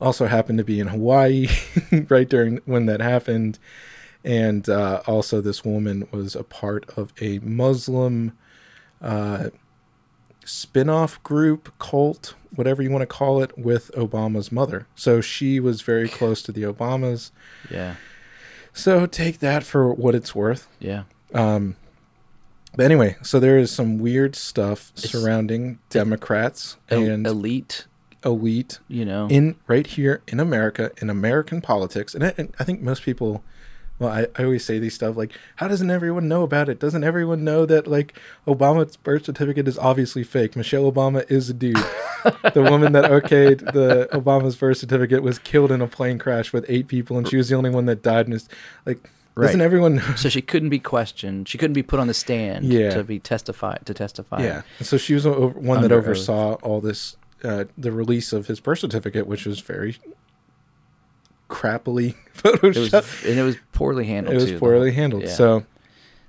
also happened to be in Hawaii [LAUGHS] right during when that happened, and uh, also this woman was a part of a Muslim uh, spin-off group cult whatever you want to call it with obama's mother so she was very close to the obamas Yeah. so take that for what it's worth Yeah. um but anyway so there is some weird stuff surrounding democrats El- and elite. elite You know. in right here in America in American politics, and I, and I think most people. Well, I, I always say these stuff like, how doesn't everyone know about it? Doesn't everyone know that like Obama's birth certificate is obviously fake? Michelle Obama is a dude. the woman that okayed the Obama's birth certificate was killed in a plane crash with eight people, and she was the only one that died. And it's like, doesn't everyone know? so she couldn't be questioned. She couldn't be put on the stand Yeah. to be testify to testify. Yeah. And so she was one that Under oath. oversaw all this, uh, the release of his birth certificate, which was very crappily [LAUGHS] photoshopped. and it was poorly handled. It was too, poorly whole- handled. yeah. So,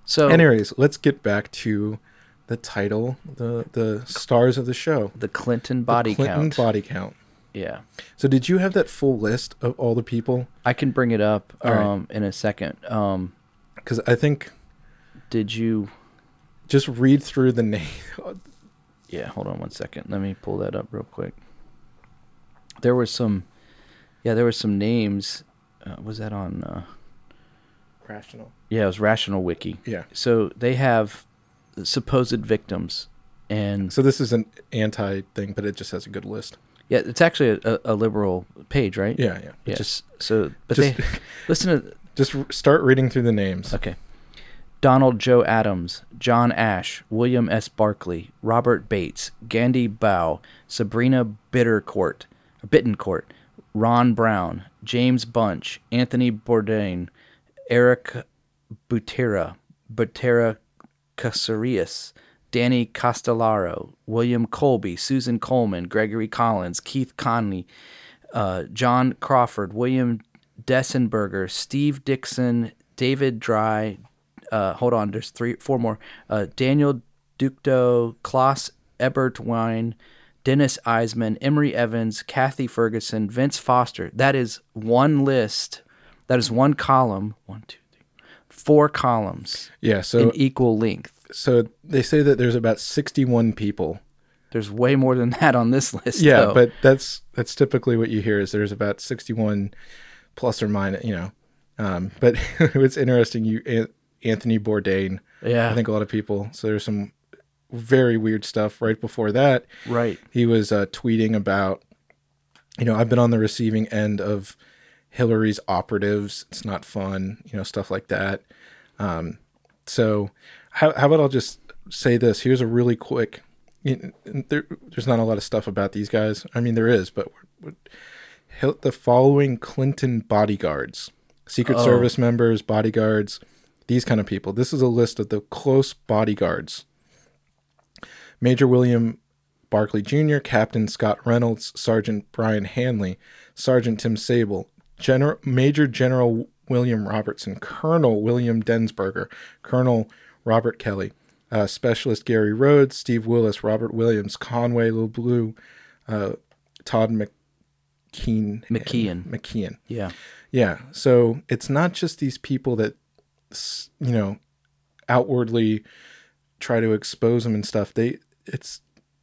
so anyways, let's get back to the title, the the stars of the show, the Clinton body the Clinton count. body count. yeah. So, did you have that full list of all the people? I can bring it up All right. um, in a second. Um, Because I think did you? just read through the name. Yeah, hold on one second. Let me pull that up real quick. There was some, yeah, there were some names. Uh, was that on? Uh, Rational. yeah, it was Rational Wiki. Yeah. So they have supposed victims, and So this is an anti thing, but it just has a good list. yeah, it's actually a, a liberal page, right? Yeah, yeah. Yeah. Just so, but just- they [LAUGHS] listen to just start reading through the names. Okay. Donald Joe Adams, John Ash, William S. Barkley, Robert Bates, Gandy Baugh, Sabrina Bittercourt, Bittencourt, Ron Brown, James Bunch, Anthony Bourdain, Eric Butera, Butera Casarias, Danny Castellaro, William Colby, Susan Coleman, Gregory Collins, Keith Conley, uh, John Crawford, William Dessenberger, Steve Dixon, David Dry. Uh, hold on, there's three, four more. Uh, Daniel Ducto, Klaus Ebert, Eberwein, Dennis Eisman, Emery Evans, Kathy Ferguson, Vince Foster. That is one list. That is one column. One, two, three, four columns Yeah. So in equal length. so they say that there's about 61 people. There's way more than [LAUGHS] that on this list. Yeah, though. but that's that's typically what you hear is there's about 61 plus or minus, you know. Um, but [LAUGHS] it's interesting you Anthony Bourdain. Yeah. I think a lot of people. So there's some very weird stuff right before that. right. He was uh, tweeting about you know, I've been on the receiving end of Hillary's operatives. It's not fun, you know, stuff like that. Um, so how, how about I'll just say this? Here's a really quick. you know, There, there's not a lot of stuff about these guys. I mean, there is, but we're, we're, the following Clinton bodyguards, Secret Service members, bodyguards, these kind of people. This is a list of the close bodyguards. Major William Barclay Jr., Captain Scott Reynolds, Sergeant Brian Hanley, Sergeant Tim Sabel, General Major General William Robertson, Colonel William Densberger, Colonel Robert Kelly, uh, Specialist Gary Rhodes, Steve Willis, Robert Williams, Conway LeBleu, uh, Todd Mc, McKean. McKeon. McKeon. Yeah. Yeah. So it's not just these people that, you know, outwardly try to expose them and stuff. They, it's,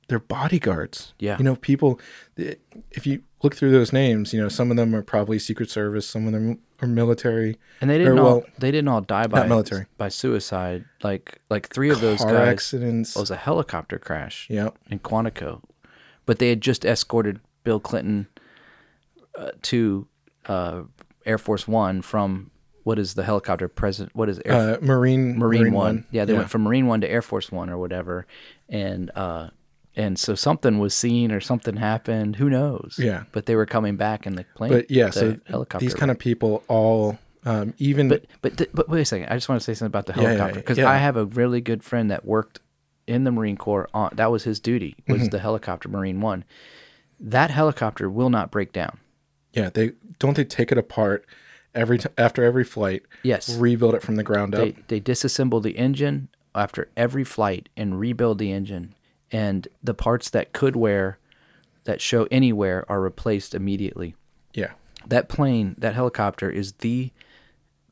they're bodyguards. Yeah. You know, people, if you look through those names, you know, some of them are probably Secret Service, some of them are military. And they didn't Or, all well, they didn't all die by military. by suicide. Like like three of those car guys accidents. it was a helicopter crash yeah. in Quantico. But they had just escorted Bill Clinton uh, to uh, Air Force 1 from what is the helicopter president what is Air Uh, Marine, Marine, One. Yeah, they went from Marine One to Air Force One or whatever, and uh, and so something was seen or something happened. Who knows? Yeah. but they were coming back in the plane. But yeah, the so helicopter. these kind of people all, um, even But but th- but wait a second. I just want to say something about the Yeah, yeah, helicopter because yeah. I have a really good friend that worked in the Marine Corps. On that was his duty was Mm-hmm. the helicopter Marine One. That helicopter will not break down. yeah, they don't they take it apart every t- after every flight. Yes. rebuild it from the ground up. They they disassemble the engine after every flight and rebuild the engine, and the parts that could wear, that show anywhere, are replaced immediately. yeah, That plane, that helicopter, is the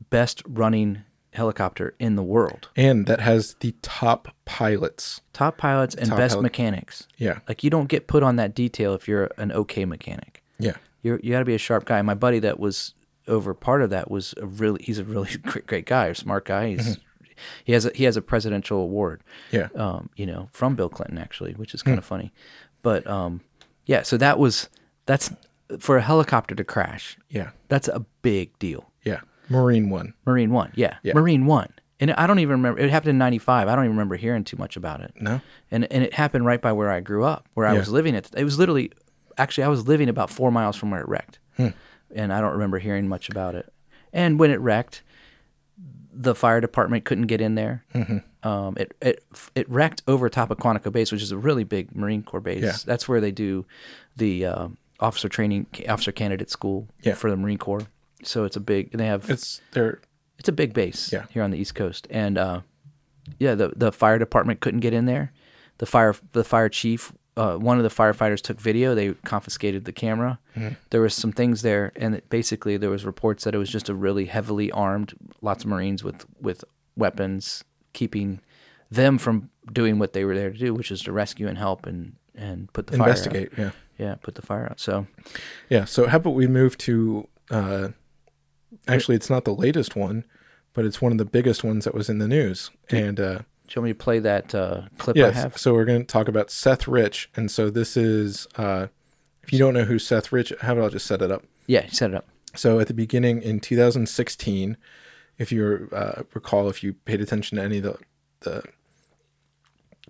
best running helicopter in the world. and that has the top pilots. Top pilots and Top best heli- mechanics. Yeah, Like you don't get put on that detail if you're an okay mechanic. yeah, You're you got to be a sharp guy. My buddy that was over part of that was a really he's a really [LAUGHS] great, great guy, a smart guy. He's mm-hmm. He has a, he has a presidential award. yeah, Um, you know, from Bill Clinton actually, which is kind of funny. But um, yeah, so that was that's for a helicopter to crash. yeah, That's a big deal. yeah. Marine One. Marine One, yeah, Yeah. Marine One, and I don't even remember. It happened in '95. I don't even remember hearing too much about it. No, and and it happened right by where I grew up, where I Yeah. was living. At it was literally, actually, I was living about four miles from where it wrecked, and I don't remember hearing much about it. And when it wrecked, the fire department couldn't get in there. Um, it it it wrecked over top of Quantico Base, which is a really big Marine Corps base. Yeah. That's where they do the uh, officer training, officer candidate school Yeah. for the Marine Corps. So it's a big. They have it's they're it's a big base Yeah. here on the East Coast, and uh, yeah, the the fire department couldn't get in there. The fire the fire chief, uh, one of the firefighters took video. They confiscated the camera. Mm-hmm. There was some things there, and it, basically there was reports that it was just a really heavily armed, lots of Marines with with weapons, keeping them from doing what they were there to do, which is to rescue and help and and put the investigate. fire out. Yeah, Yeah, put the fire out. So yeah. So how about we move to? uh Actually, it's not the latest one, but it's one of the biggest ones that was in the news. And uh do you want me to play that uh, clip I Yes. have? So we're going to talk about Seth Rich, and so this is. uh If you don't know who Seth Rich, how about I just set it up? Yeah, set it up. So at the beginning in 2016, if you uh, recall, if you paid attention to any of the the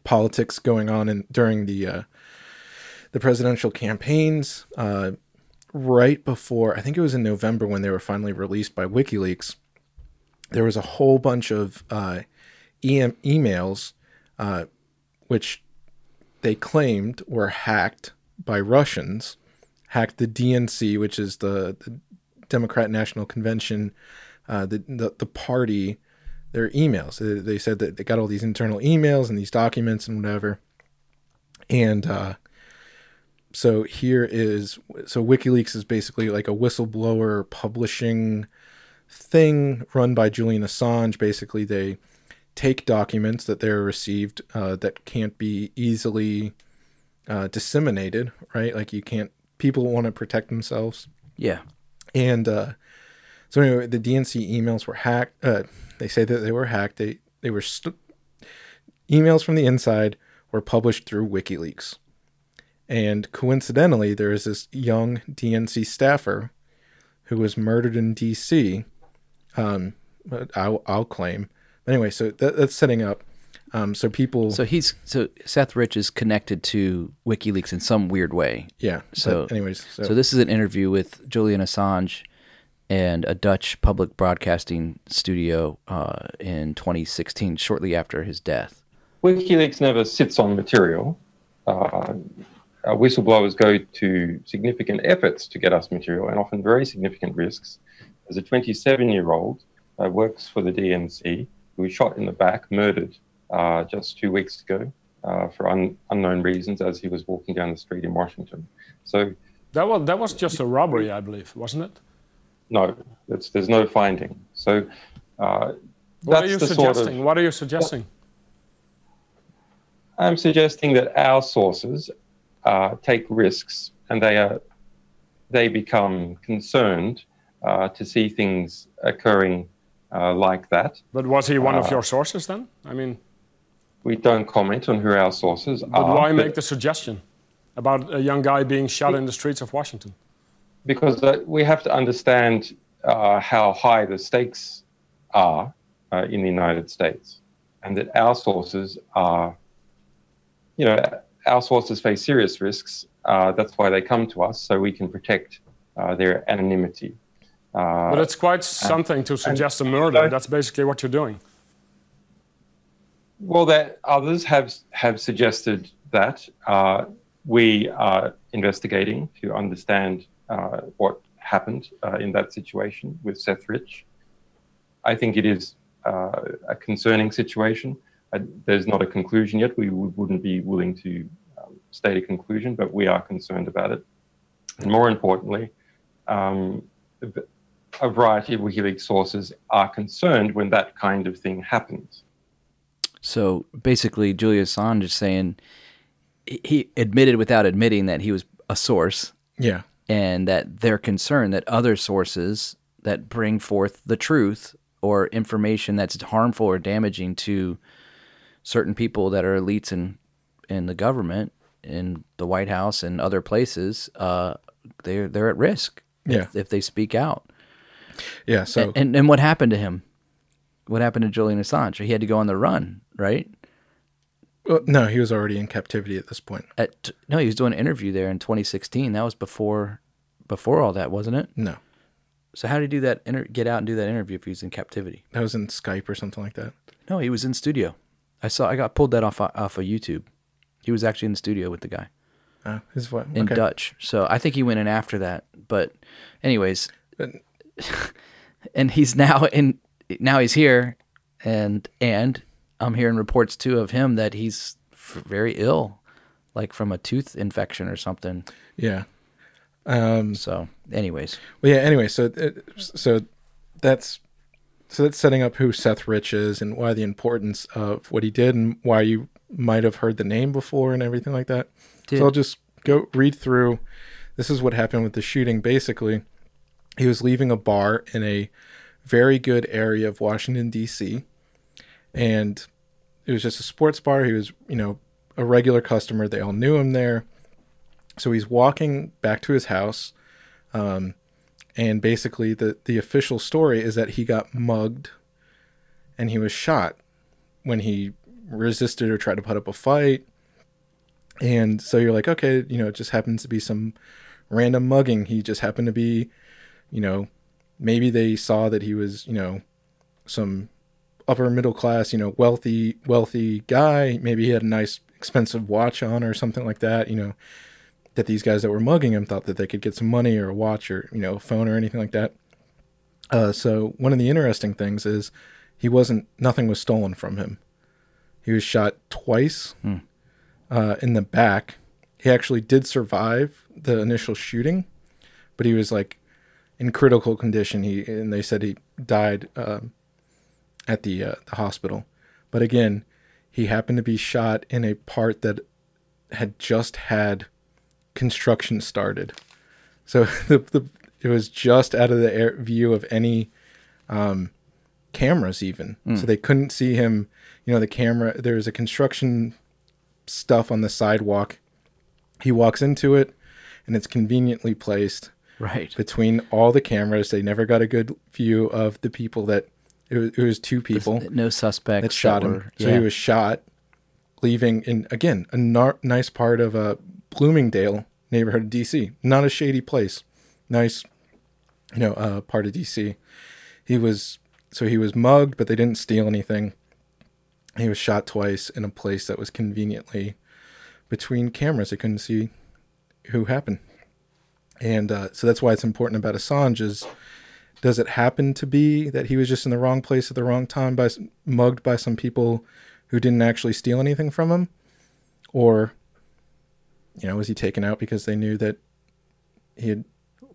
politics going on in during the uh, the presidential campaigns, uh, right before I think it was in November when they were finally released by WikiLeaks, there was a whole bunch of EM emails, uh, which they claimed were hacked by Russians, hacked the DNC, which is the, the Democrat National Convention, uh, the, the the party, their emails. They, they said that they got all these internal emails and these documents and whatever. And uh, so here is so WikiLeaks is basically like a whistleblower publishing thing run by Julian Assange. Basically, they take documents that they're received uh, that can't be easily uh, disseminated, right? Like you can't. People want to protect themselves, Yeah. and uh, so anyway, the DNC emails were hacked. Uh, they say that they were hacked. They they were st- emails from the inside were published through WikiLeaks, and coincidentally, there is this young DNC staffer who was murdered in D.C. Um, I'll, I'll claim. But anyway, so that, that's setting up. Um, so people, So he's so Seth Rich is connected to WikiLeaks in some weird way. yeah. So anyways, so, So this is an interview with Julian Assange and a Dutch public broadcasting studio uh, in 2016, shortly after his death. WikiLeaks never sits on material. Uh, whistleblowers go to significant efforts to get us material and often very significant risks. As a 27 year old uh, works for the DNC who was shot in the back, murdered uh, just two weeks ago uh, for un- unknown reasons as he was walking down the street in Washington. So That was that was just a robbery, I believe, wasn't it? No, there's no finding. So uh, What are you suggesting? sort of. What are you suggesting? I'm suggesting that our sources uh, take risks and they are they become concerned uh, to see things occurring uh, like that. But was he one of Uh, your sources then? I mean, We don't comment on who our sources but are. why but- why make the suggestion about a young guy being shot in the streets of Washington? because uh, we have to understand uh, how high the stakes are uh, in the United States, and that our sources are, you know, our sources face serious risks. Uh, that's why they come to us, so we can protect uh, their anonymity. Uh, But it's quite something to suggest a murder. That's basically what you're doing. Well, that others have have suggested that uh, we are investigating to understand uh, what happened uh, in that situation with Seth Rich. I think it is uh, a concerning situation. There's not a conclusion yet. We wouldn't be willing to um, state a conclusion, but we are concerned about it. And more importantly, um, a variety of WikiLeaks sources are concerned when that kind of thing happens. So basically, Julian Assange is saying he- he admitted without admitting that he was a source, Yeah. and that they're concerned that other sources that bring forth the truth or information that's harmful or damaging to certain people that are elites in in the government, in the White House and other places, uh, they're they're at risk Yeah. if, if they speak out. Yeah. So And, and and what happened to him? What happened to Julian Assange? He had to go on the run, right? well, no, he was already in captivity at this point. At no, he was doing an interview there in 2016. That was before before all that, wasn't it? No, So how did he do that? Inter- get out and do that interview if he was in captivity? that was in Skype or something like that. No, he was in studio. I saw. I got pulled that off off of YouTube. He was actually in the studio with the guy Uh, his what? in okay. Dutch. So I think he went in after that. But, anyways, [LAUGHS] and he's now in. Now he's here, and and I'm hearing reports too of him that he's very ill, like from a tooth infection or something. Yeah. Um, So, anyways, Well, yeah. Anyway, so so that's so that's setting up who Seth Rich is and why the importance of what he did and why you might have heard the name before and everything like that. So I'll just go read through. This is what happened with the shooting. Basically, he was leaving a bar in a very good area of Washington D.C. and it was just a sports bar. He was, you know, a regular customer. They all knew him there. So he's walking back to his house um, and basically the the official story is that he got mugged and he was shot when he resisted or tried to put up a fight and so you're like okay you know it just happens to be some random mugging he just happened to be you know maybe they saw that he was you know some upper middle class you know wealthy wealthy guy maybe he had a nice expensive watch on or something like that you know that these guys that were mugging him thought that they could get some money or a watch or you know a phone or anything like that. Uh, so one of the interesting things is he wasn't nothing was stolen from him. He was shot twice uh, in the back. He actually did survive the initial shooting, but he was like in critical condition. He and they said he died um, at the uh, the hospital. But again, he happened to be shot in a part that had just had construction started. So [LAUGHS] the, the it was just out of the air view of any um, cameras even. So they couldn't see him. You know, the camera. There's a construction stuff on the sidewalk. He walks into it, and it's conveniently placed right. between all the cameras. They never got a good view of the people that. It was, it was two people No suspects that shot him. were- So yeah. he was shot, leaving in again a nar- nice part of a Bloomingdale neighborhood of DC. Not a shady place, nice, you know, uh, part of DC. He was so he was mugged, but they didn't steal anything. He was shot twice in a place that was conveniently between cameras. They couldn't see who happened, and uh, so that's why it's important about Assange is does it happen to be that he was just in the wrong place at the wrong time by mugged by some people who didn't actually steal anything from him or you know was he taken out because they knew that he had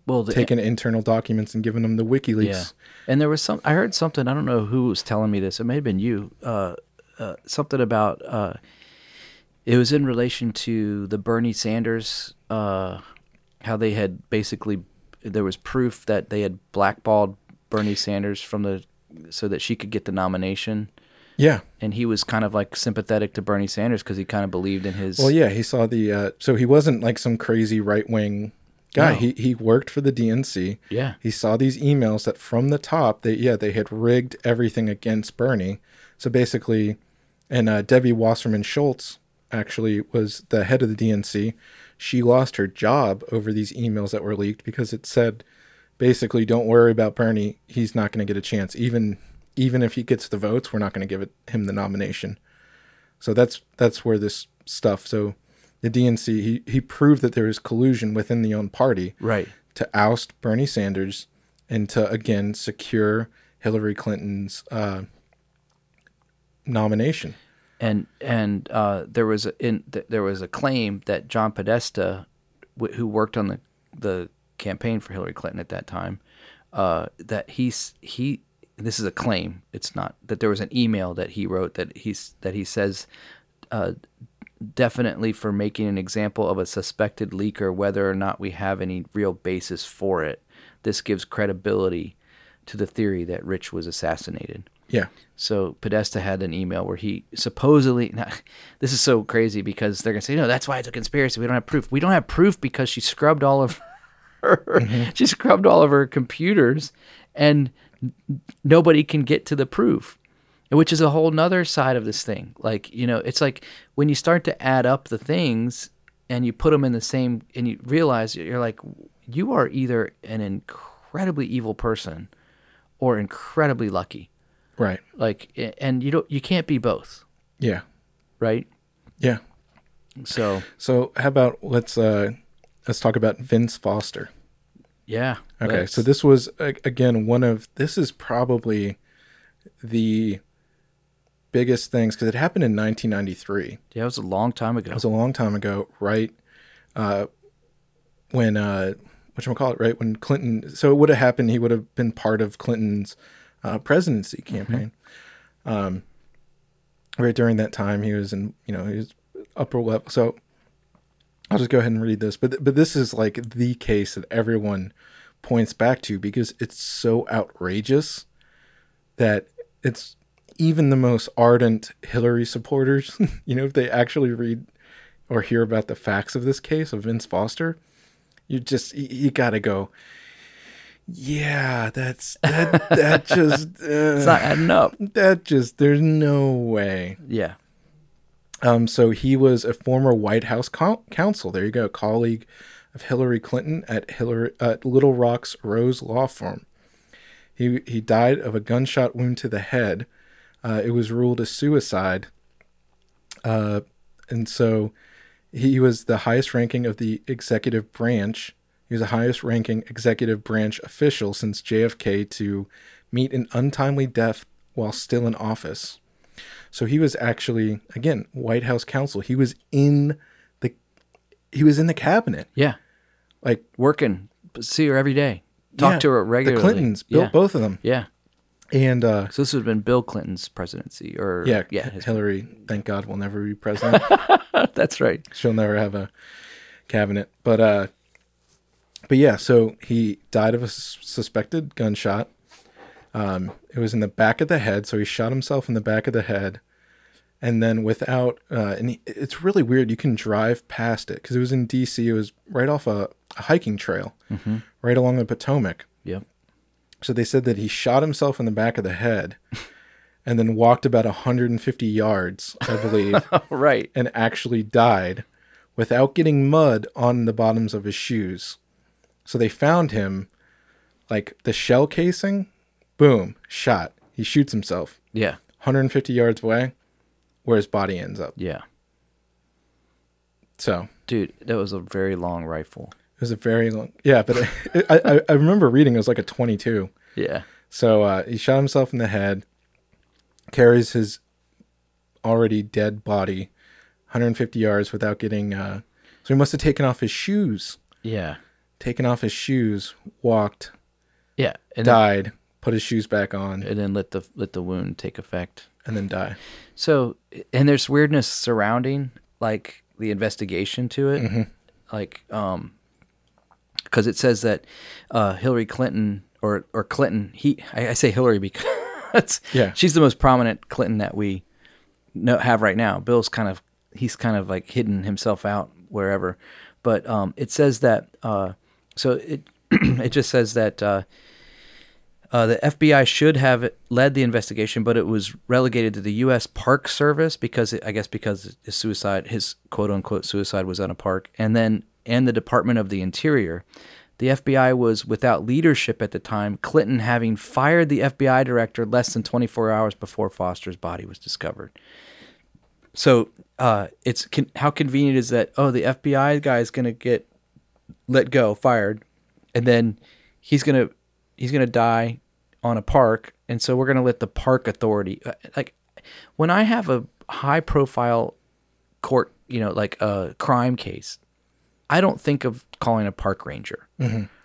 well, the, taken internal documents and given them the WikiLeaks. Yeah, and there was some. I heard something. I don't know who was telling me this. It may have been you. Uh, uh, something about. Uh, it was in relation to the Bernie Sanders. How they had basically there was proof that they had blackballed Bernie Sanders from the so that she could get the nomination. Yeah. And he was kind of like sympathetic to Bernie Sanders because he kind of believed in his. Well, yeah, he saw the. Uh, so he wasn't like some crazy right wing guy. No. He he worked for the DNC. Yeah. He saw these emails that from the top, they yeah they had rigged everything against Bernie. So basically, and uh, Debbie Wasserman Schultz actually was the head of the DNC. She lost her job over these emails that were leaked because it said basically don't worry about Bernie. He's not going to get a chance. Even even if he gets the votes, we're not going to give it, him the nomination. So that's that's where this stuff. So the DNC he he proved that there was collusion within the own party right. to oust Bernie Sanders and to again secure Hillary Clinton's uh, nomination. And and uh, there was a, in th- there was a claim that John Podesta, w- who worked on the the campaign for Hillary Clinton at that time, uh, that he's he this is a claim. It's not that there was an email that he wrote that he's that he says. Uh, definitely for making an example of a suspected leaker, whether or not we have any real basis for it. This gives credibility to the theory that Rich was assassinated. Yeah. So Podesta had an email where he supposedly. [LAUGHS] Now, this is so crazy because they're gonna say, "No, that's why it's a conspiracy. We don't have proof. We don't have proof because she scrubbed all of [LAUGHS] her. Mm-hmm. She scrubbed all of her computers, and nobody can get to the proof." Which is a whole nother side of this thing. Like you know, it's like when you start to add up the things and you put them in the same, and you realize you're like, you are either an incredibly evil person or incredibly lucky Right. like and you don't you can't be both Yeah. right Yeah. so So how about let's uh let's talk about Vince Foster. yeah Okay, let's- so this was again one of this is probably the biggest things because it happened in 1993. yeah it was a long time ago It was a long time ago, right? Uh, when uh, what call it? Right when Clinton. So it would have happened. He would have been part of Clinton's uh, presidency campaign. Um, right during that time, he was in. You know, he was upper level. So I'll just go ahead and read this. But but this is like the case that everyone points back to because it's so outrageous that it's even the most ardent Hillary supporters, [LAUGHS] you know, if they actually read or hear about the facts of this case of Vince Foster, you just you, you got to go. Yeah, that's [LAUGHS] that. That just it's uh, not adding up that just there's no way. yeah Um, so he was a former White House co- counsel. There you go, colleague of Hillary Clinton at Hillary at Little Rock's Rose Law Firm. He he died of a gunshot wound to the head. Uh, it was ruled a suicide. Uh, and so he was the highest ranking of the executive branch. He was the highest ranking executive branch official since JFK to meet an untimely death while still in office. So he was actually again White House counsel. He was in the he was in the cabinet. yeah Like working see her every day talk yeah, to her regularly The Clintons built yeah. both of them. yeah And uh so this would have been bill clinton's presidency or yeah, yeah Hillary, thank God will never be president. [LAUGHS] that's right She'll never have a cabinet. But uh but yeah, so he died of a suspected gunshot. Um it was in the back of the head, so he shot himself in the back of the head. And then without uh and he, it's really weird. You can drive past it cuz it was in DC. It was right off a, a hiking trail. Right along the Potomac. yep So they said that he shot himself in the back of the head and then walked about 150 yards, I believe, [LAUGHS] right and actually died without getting mud on the bottoms of his shoes. So they found him like the shell casing, boom, shot. He shoots himself yeah 150 yards away where his body ends up. yeah So dude that was a very long rifle it was a very long, yeah, but I, I, I remember reading it was like a 22. yeah So uh, he shot himself in the head, carries his already dead body 150 yards without getting. Uh, so he must have taken off his shoes yeah taken off his shoes, walked, Yeah, and then, died, put his shoes back on, and then let the let the wound take effect. and then die. So, and there's weirdness surrounding like the investigation to it, like um, because it says that uh, Hillary Clinton or or Clinton, he I, I say Hillary because [LAUGHS] Yeah. she's the most prominent Clinton that we know have right now. Bill's kind of he's kind of like hidden himself out wherever, but um, it says that uh, so it [CLEARS THROAT] it just says that. Uh, uh, the FBI should have led the investigation, but it was relegated to the U.S. Park Service because it, I guess because his suicide, his quote unquote suicide, was on a park, and then and the Department of the Interior. The FBI was without leadership at the time. Clinton having fired the FBI director less than 24 hours before Foster's body was discovered. So uh, it's con- how convenient is that? Oh, the FBI guy is going to get let go, fired, and then he's gonna he's gonna die on a park, and so we're gonna let the park authority uh, like when I have a high profile court, you know, like a crime case, I don't think of calling a park ranger.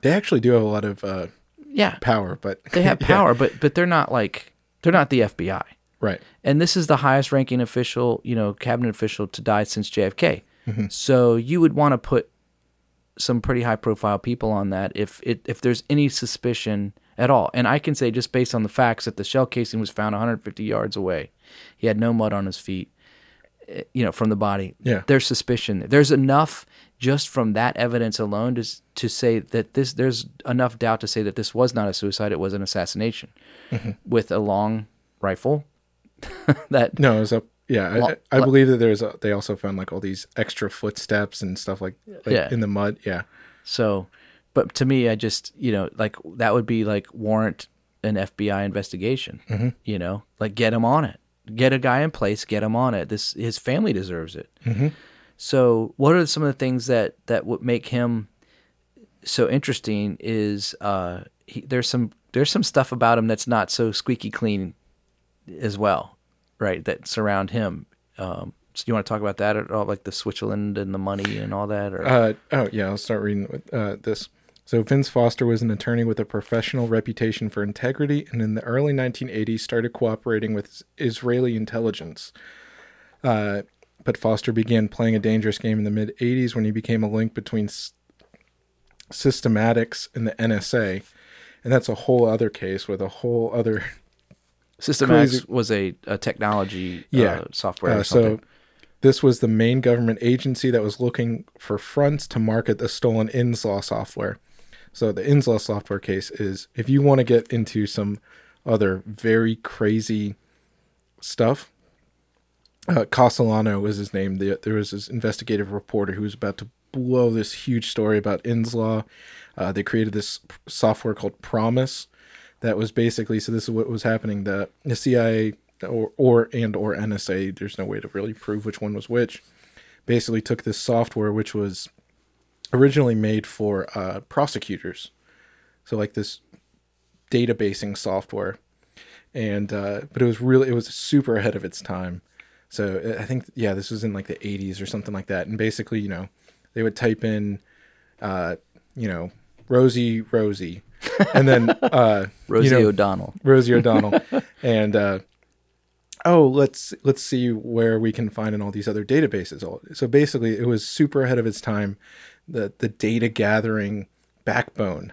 They actually do have a lot of uh, Yeah, power, but they [LAUGHS] have Yeah, power, but but they're not like they're not the FBI. right? And this is the highest ranking official, you know, cabinet official to die since JFK. Mm-hmm. So you would want to put some pretty high profile people on that if it if there's any suspicion at all. And I can say just based on the facts that the shell casing was found 150 yards away. He had no mud on his feet, eh, you know, from the body. Yeah. There's suspicion. There's enough just from that evidence alone to to say that this there's enough doubt to say that this was not a suicide, it was an assassination Mm-hmm. with a long rifle [LAUGHS] that No, it was up. Yeah, Lo- I, I lo- believe that there's. A, they also found like all these extra footsteps and stuff like, like Yeah. in the mud. Yeah, So, but to me, I just you know like that would be like warrant an FBI investigation. Mm-hmm. You know, like get him on it. Get a guy in place. Get him on it. This his family deserves it. Mm-hmm. So, what are some of the things that that would make him so interesting? Is uh, he, there's some there's some stuff about him that's not so squeaky clean as well, right? That surround him. Um, so you want to talk about that at all, like the Switzerland and the money and all that, or Uh, oh, yeah. I'll start reading with uh, this. So Vince Foster was an attorney with a professional reputation for integrity, and in the early 1980s started cooperating with Israeli intelligence. Uh, but Foster began playing a dangerous game in the mid 80s when he became a link between s- systematics and the NSA, and that's a whole other case with a whole other System Crazy. X was a, a technology Yeah. uh, software Uh, or something. so this was the main government agency that was looking for fronts to market the stolen Inslaw software. So the Inslaw software case is if you want to get into some other very crazy stuff. Uh, Castellano was his name. The, there was this investigative reporter who was about to blow this huge story about Inslaw. Uh, they created this software called PROMIS that was basically so this is what was happening the, the cia or, or and or nsa there's no way to really prove which one was which basically took this software which was originally made for uh, prosecutors. So like this databasing software. And uh, but it was really it was super ahead of its time. So uh, i think yeah this was in like the 80s or something like that. And basically you know they would type in uh, you know rosie rosie [LAUGHS] and then uh Rosie you know, O'Donnell. Rosie O'Donnell, [LAUGHS] and uh, oh, let's let's see where we can find in all these other databases. So basically, it was super ahead of its time. The the data gathering backbone,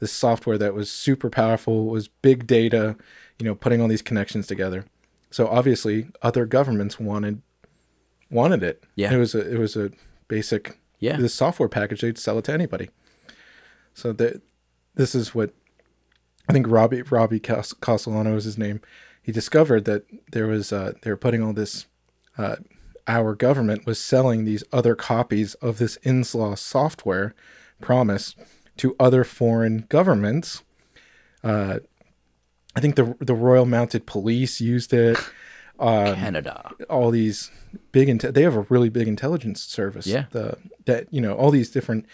this software that was super powerful was big data, you know, putting all these connections together. So obviously, other governments wanted wanted it. Yeah. it was a it was a basic Yeah. this software package. They'd sell it to anybody. So that this is what I think Robbie Robbie Cas- Castellano is his name. He discovered that there was uh, they were putting all this. Uh, our government was selling these other copies of this Inslaw software, PROMIS, to other foreign governments. Uh, I think the the Royal Mounted Police used it. Um, Canada. all these big inte- they have a really big intelligence service Yeah. the that you know all these different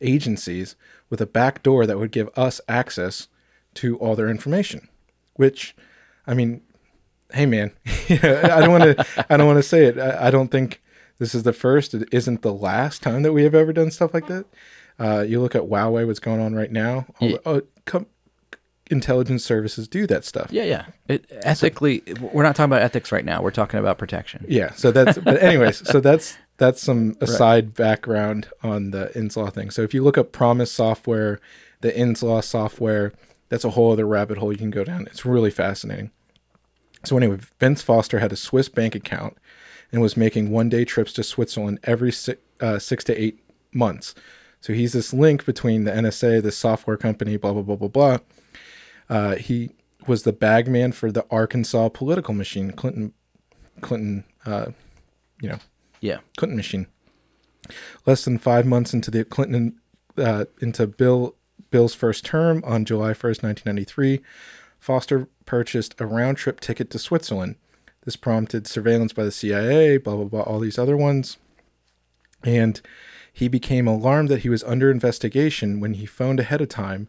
agencies with a back door that would give us access to all their information which i mean hey man [LAUGHS] i don't want to i don't want to say it I, I don't think this is the first it isn't the last time that we have ever done stuff like that Uh, you look at Huawei, what's going on right now. Yeah. the- oh, com- intelligence services do that stuff. Yeah, yeah. It, ethically, we're not talking about ethics right now. We're talking about protection. Yeah. So that's, but anyways, so that's, that's some aside background on the Inslaw thing. So if you look up PROMIS software, the Inslaw software, that's a whole other rabbit hole you can go down. It's really fascinating. So anyway, Vince Foster had a Swiss bank account and was making one-day trips to Switzerland every six, uh, six to eight months. So he's this link between the NSA, the software company, blah blah blah blah blah. Uh, he was the bagman for the Arkansas political machine, Clinton, Clinton, uh, you know, Yeah. Clinton machine. Less than five months into the Clinton, uh, into Bill Bill's first term on July first, nineteen ninety three, Foster purchased a round trip ticket to Switzerland. This prompted surveillance by the CIA, blah blah blah, all these other ones, and he became alarmed that he was under investigation when he phoned ahead of time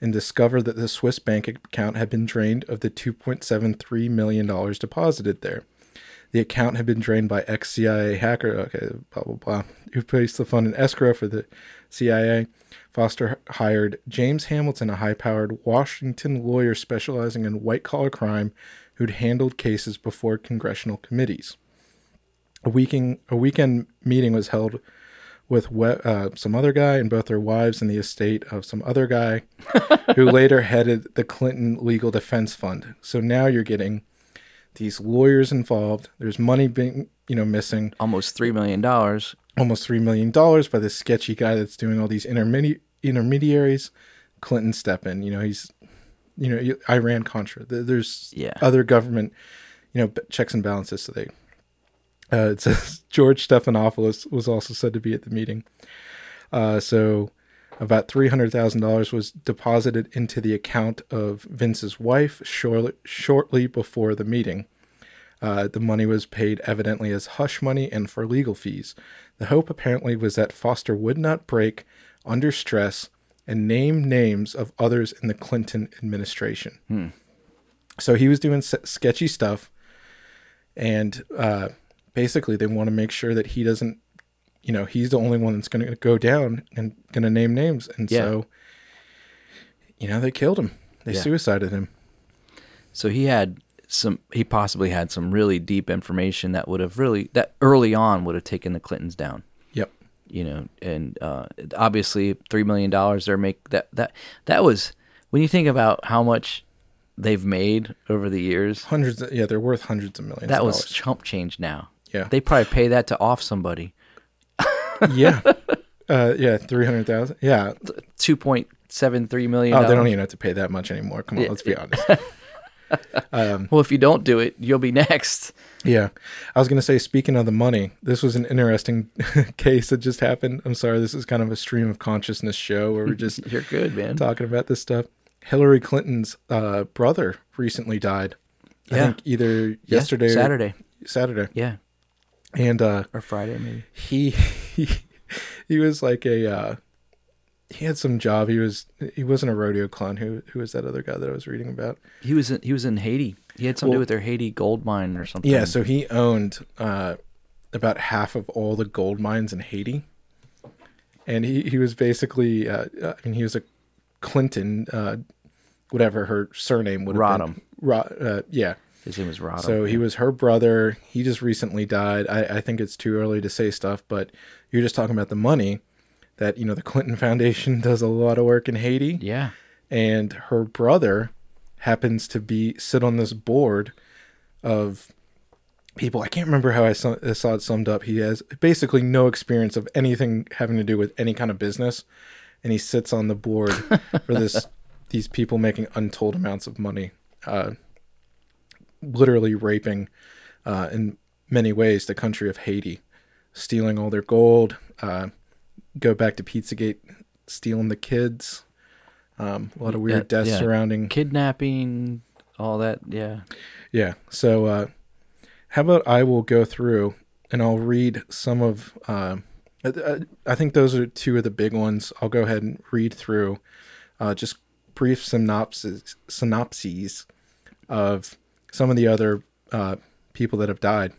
and discovered that the Swiss bank account had been drained of the $2.73 million deposited there. The account had been drained by ex CIA hacker, okay, blah, blah, blah, who placed the fund in escrow for the CIA. Foster hired James Hamilton, a high powered Washington lawyer specializing in white collar crime who'd handled cases before congressional committees. A, weekend, a weekend meeting was held with uh, some other guy and both their wives in the estate of some other guy [LAUGHS] who later headed the Clinton Legal Defense Fund. So now you're getting these lawyers involved. There's money being, you know, missing. Almost $3 million. Almost $3 million by this sketchy guy that's doing all these intermedi- intermediaries. Clinton step in. You know, he's, you know, Iran Contra. There's Yeah. other government, you know, checks and balances. So they, uh, it says [LAUGHS] George Stephanopoulos was also said to be at the meeting. Uh, so about $300,000 was deposited into the account of Vince's wife shortly, shortly before the meeting. Uh, the money was paid evidently as hush money and for legal fees. The hope apparently was that Foster would not break under stress and name names of others in the Clinton administration. So he was doing s- sketchy stuff, and uh, basically they want to make sure that he doesn't, you know, he's the only one that's going to go down and going to name names, and Yeah. so, you know, they killed him. They Yeah. suicided him. So he had some, he possibly had some really deep information that would have really, that early on would have taken the Clintons down. Yep. you know, and uh, obviously three million dollars. They're make that that that was when you think about how much they've made over the years. Hundreds. Of, yeah, they're worth hundreds of millions. That of was dollars. chump change. Now, Yeah. they probably pay that to off somebody. Yeah. [LAUGHS] Uh, yeah, three hundred thousand. Yeah. Two point seven three million. Oh, they don't even have to pay that much anymore. Come on, Yeah, let's be honest. [LAUGHS] Well, if you don't do it, you'll be next. Yeah. I was going to say, speaking of the money, this was an interesting [LAUGHS] case that just happened. I'm sorry, this is kind of a stream of consciousness show where we're just You're good, man. talking about this stuff. Hillary Clinton's uh, brother recently died. I Yeah. think either Yeah, yesterday or Saturday, Saturday. yeah, And uh, or Friday maybe. he, he [LAUGHS] he was like a uh, he had some job. He was he wasn't a rodeo clown. Who who was that other guy that I was reading about? He was in, he was in Haiti. He had something to do with their Haiti gold mine or something. Yeah, so he owned uh, about half of all the gold mines in Haiti, and he he was basically uh, I mean he was a Clinton, uh, whatever her surname would have Rodham. been. Ro- uh, yeah. His name was Rodham. So he was her brother. He just recently died. I, I think it's too early to say stuff, but you're just talking about the money that you know the [LAUGHS] Clinton Foundation does a lot of work in Haiti yeah, and her brother happens to be sit on this board of people. I can't remember how I saw, I saw it summed up. He has basically no experience of anything having to do with any kind of business, and he sits on the board [LAUGHS] for this these people making untold amounts of money, uh, literally raping, uh, in many ways, the country of Haiti, stealing all their gold. Uh, go back to Pizzagate, stealing the kids. Um, a lot of weird deaths yeah. surrounding. kidnapping, all that. Yeah, Yeah. So, uh, how about I will go through and I'll read some of. Uh, I, think those are two of the big ones. I'll go ahead and read through uh, just brief synopses synopses of some of the other uh, people that have died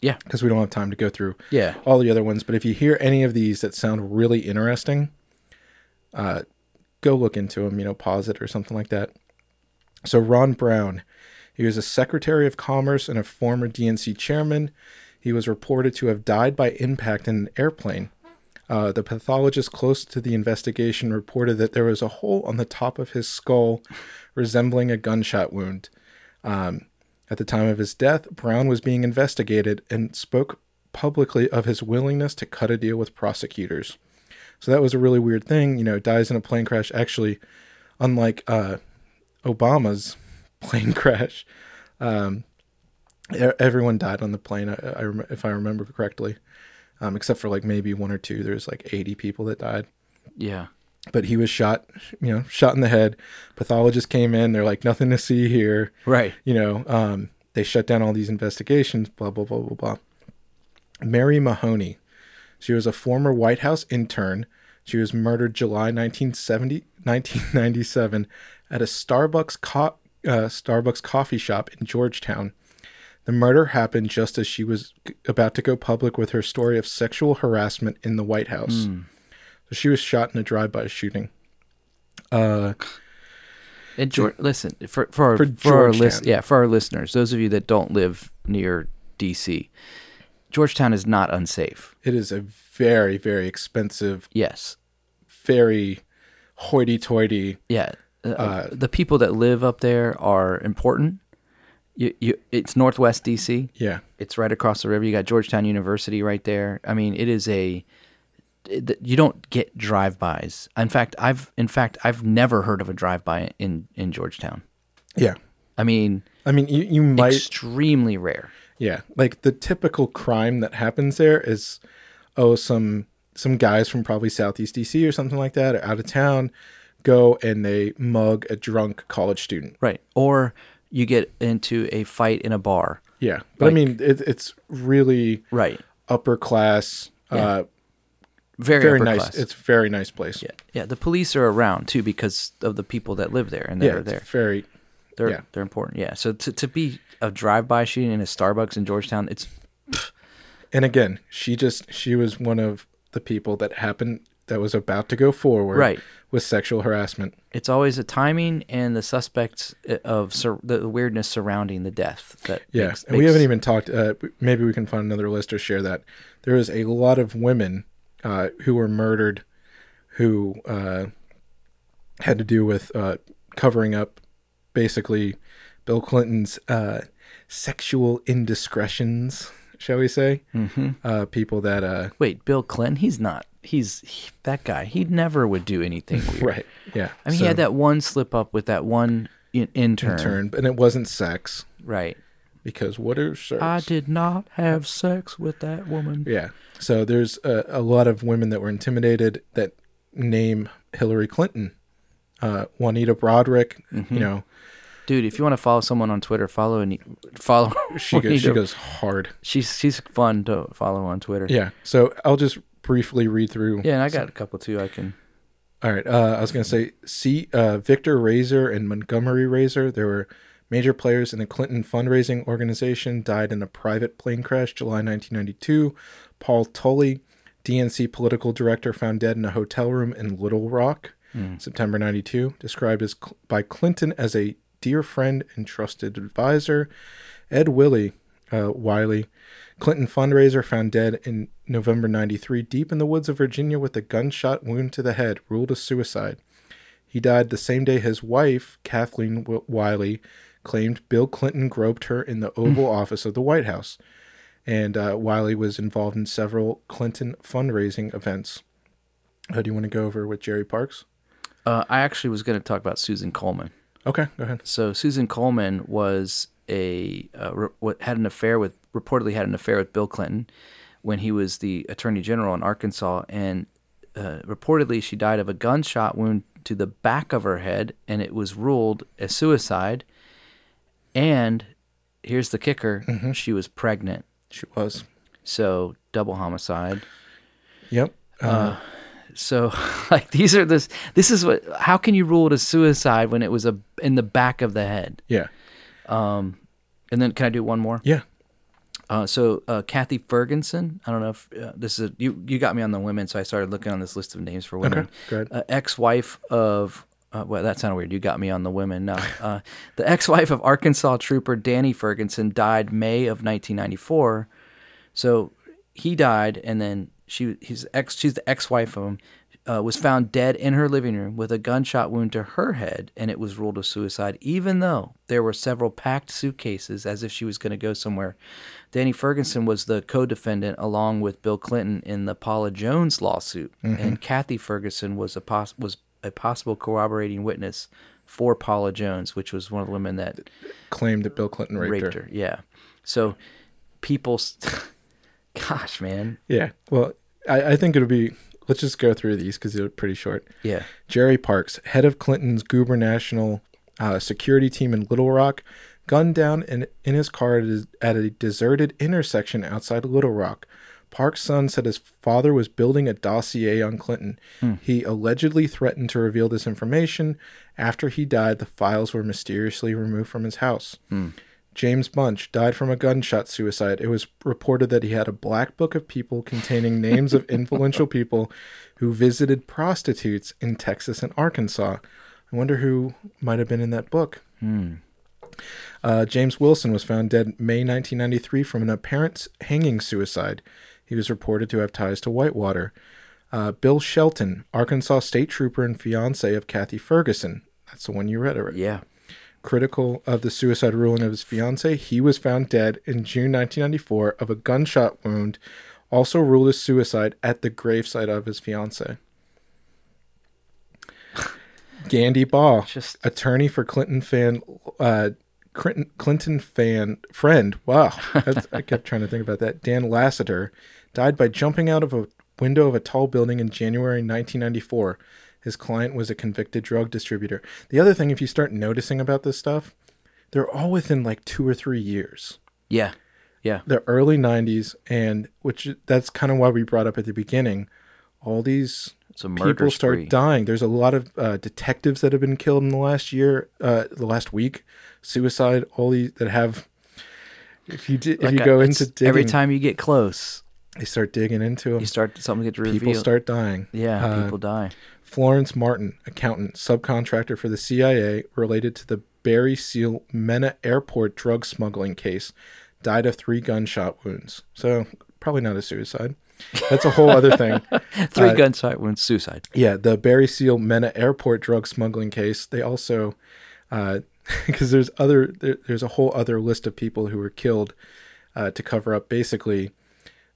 yeah, because we don't have time to go through yeah. all the other ones. But if you hear any of these that sound really interesting, uh, go look into him. You know, pause it or something like that. So Ron Brown, he was a Secretary of Commerce and a former DNC chairman. He was reported to have died by impact in an airplane. Uh, the pathologist close to the investigation reported that there was a hole on the top of his skull resembling a gunshot wound. Um, at the time of his death, Brown was being investigated and spoke publicly of his willingness to cut a deal with prosecutors. So that was a really weird thing. You know, dies in a plane crash. Actually, unlike uh, Obama's [LAUGHS] plane crash, um, everyone died on the plane. If I remember correctly, um, except for like maybe one or two. There's like 80 people that died Yeah. But he was shot, you know, shot in the head. Pathologists came in. They're like, nothing to see here. Right. You know, um, they shut down all these investigations, blah, blah, blah, blah, blah. Mary Mahoney. She was a former White House intern. She was murdered July 1970, 1997 at a Starbucks, co- uh, Starbucks coffee shop in Georgetown. The murder happened just as she was about to go public with her story of sexual harassment in the White House. So she was shot in a drive-by shooting. Uh, And George, listen for for our, For for, our list, yeah, for our listeners, those of you that don't live near DC, Georgetown is not unsafe. it is a very, very expensive, Yes, very hoity-toity. yeah. Uh, the people that live up there are important. You, you, it's Northwest DC. Yeah, It's right across the river. You got Georgetown University right there. I mean, it is a. You don't get drive-bys. In fact, I've in fact I've never heard of a drive-by in in Georgetown. yeah. I mean, I mean, you, you might, extremely rare. yeah. Like the typical crime that happens there is, oh, some some guys from probably Southeast DC or something like that, or out of town, go and they mug a drunk college student. Right. Or you get into a fight in a bar. Yeah, but I mean, it, it's really Right. upper class. Uh, Very, very nice. class. It's a very nice place. yeah. Yeah. The police are around too because of the people that live there and that yeah. are It's there. very They're yeah. they're important. Yeah. So to to be a drive by shooting in a Starbucks in Georgetown, it's And again, she just she was one of the people that happened that was about to go forward Right. with sexual harassment. it's always the timing and the suspects uh, of sur- the weirdness surrounding the death that Yeah, makes- and we makes- haven't even talked. Uh, maybe we can find another list or share that. There is a lot of women uh, who were murdered, who uh, had to do with uh, covering up, basically, Bill Clinton's uh, sexual indiscretions, shall we say? Mm-hmm. Uh, people that, uh, wait Bill Clinton he's not he's he, that guy he never would do anything [LAUGHS] weird. right? Yeah, I mean so, he had that one slip up with that one in- intern. turn, and it wasn't sex right because what are sex? I did not have sex with that woman. Yeah. So there's a, a lot of women that were intimidated that name Hillary Clinton, uh, Juanita Broaddrick. Mm-hmm. You know, Dude, if you want to follow someone on Twitter, follow and follow. [LAUGHS] she goes, she goes hard. She's she's fun to follow on Twitter. Yeah. So I'll just briefly read through. Yeah, and I got a couple too. I can. All right. Uh, I was gonna say, see, uh, Victor Raiser and Montgomery Raiser. There were major players in the Clinton fundraising organization. Died in a private plane crash, July 1992. Paul Tully, DNC political director, found dead in a hotel room in Little Rock, September 92. Described as by Clinton as a dear friend and trusted advisor. Ed Willey uh, Wiley, Clinton fundraiser, found dead in November 93, deep in the woods of Virginia with a gunshot wound to the head, ruled a suicide. He died the same day his wife, Kathleen W- Wiley, claimed Bill Clinton groped her in the Oval Office of the White House. And uh, Wiley was involved in several Clinton fundraising events. Uh, do you want to go over with Jerry Parks? Uh, I actually was going to talk about Susan Coleman. Okay, go ahead. So Susan Coleman was a uh, re- what had an affair with reportedly had an affair with Bill Clinton when he was the attorney general in Arkansas, and uh, reportedly she died of a gunshot wound to the back of her head, and it was ruled a suicide. And here's the kicker: she was pregnant, She was. so double homicide. Yep. Uh, So [LAUGHS] like these are this this is what how can you rule it a suicide when it was a in the back of the head? yeah. Um and then can I do one more? Yeah. Uh, so uh, Kathy Ferguson, I don't know if uh, this is a, you. You got me on the women, so I started looking on this list of names for women. Okay, go ahead. Uh, ex-wife of. Uh, well, that sounded weird. You got me on the women. No, uh, the ex-wife of Arkansas trooper Danny Ferguson died May of 1994. So he died, and then she, his ex, she's the ex-wife of him, uh, was found dead in her living room with a gunshot wound to her head, and it was ruled a suicide, even though there were several packed suitcases as if she was going to go somewhere. Danny Ferguson was the co-defendant along with Bill Clinton in the Paula Jones lawsuit, and Kathy Ferguson was a pos- was a possible corroborating witness for Paula Jones, which was one of the women that Claimed that Bill Clinton raped, raped her. her. Yeah. So people, [LAUGHS] gosh, man. Yeah. Well, I, I think it'll be. Let's just go through these because they're pretty short. Yeah. Jerry Parks, head of Clinton's Goober National uh, security team in Little Rock, gunned down in, in his car at a deserted intersection outside Little Rock. Parks' son said his father was building a dossier on Clinton. Hmm. He allegedly threatened to reveal this information. After he died, the files were mysteriously removed from his house. Hmm. James Bunch died from a gunshot suicide. It was reported that he had a black book of people containing names of [LAUGHS] influential people who visited prostitutes in Texas and Arkansas. I wonder who might have been in that book. Hmm. Uh, James Wilson was found dead May 1993 from an apparent hanging suicide. He was reported to have ties to Whitewater. Uh, Bill Shelton, Arkansas state trooper and fiance of Kathy Ferguson. That's the one you read already Yeah. critical of the suicide ruling of his fiance, he was found dead in June 1994 of a gunshot wound, also ruled as suicide at the gravesite of his fiance. [LAUGHS] Gandy Baugh, Just- attorney for Clinton fan, uh, Clinton, Clinton fan friend. Wow, That's, I kept trying to think about that. Dan Lasater died by jumping out of a window of a tall building in January 1994. His client was a convicted drug distributor. The other thing, if you start noticing about this stuff, they're all within like two or three years. Yeah. Yeah. The early 90s, and which that's kind of why we brought up at the beginning. All these It's a murder people start spree. dying. There's a lot of uh, detectives that have been killed in the last year, uh, the last week. Suicide. All these that have. If you di- if you uh, go into digging, every time you get close, they start digging into them. you start something gets revealed. People start dying. Yeah, Uh, people die. Florence Martin, accountant, subcontractor for the CIA, related to the Barry Seal Mena Airport drug smuggling case, died of three gunshot wounds. So probably not a suicide. That's a whole other thing. [LAUGHS] Three uh, gunshot wounds, suicide. Yeah, the Barry Seal Mena Airport drug smuggling case. They also, [LAUGHS] because there's other, there, there's a whole other list of people who were killed uh, to cover up. Basically,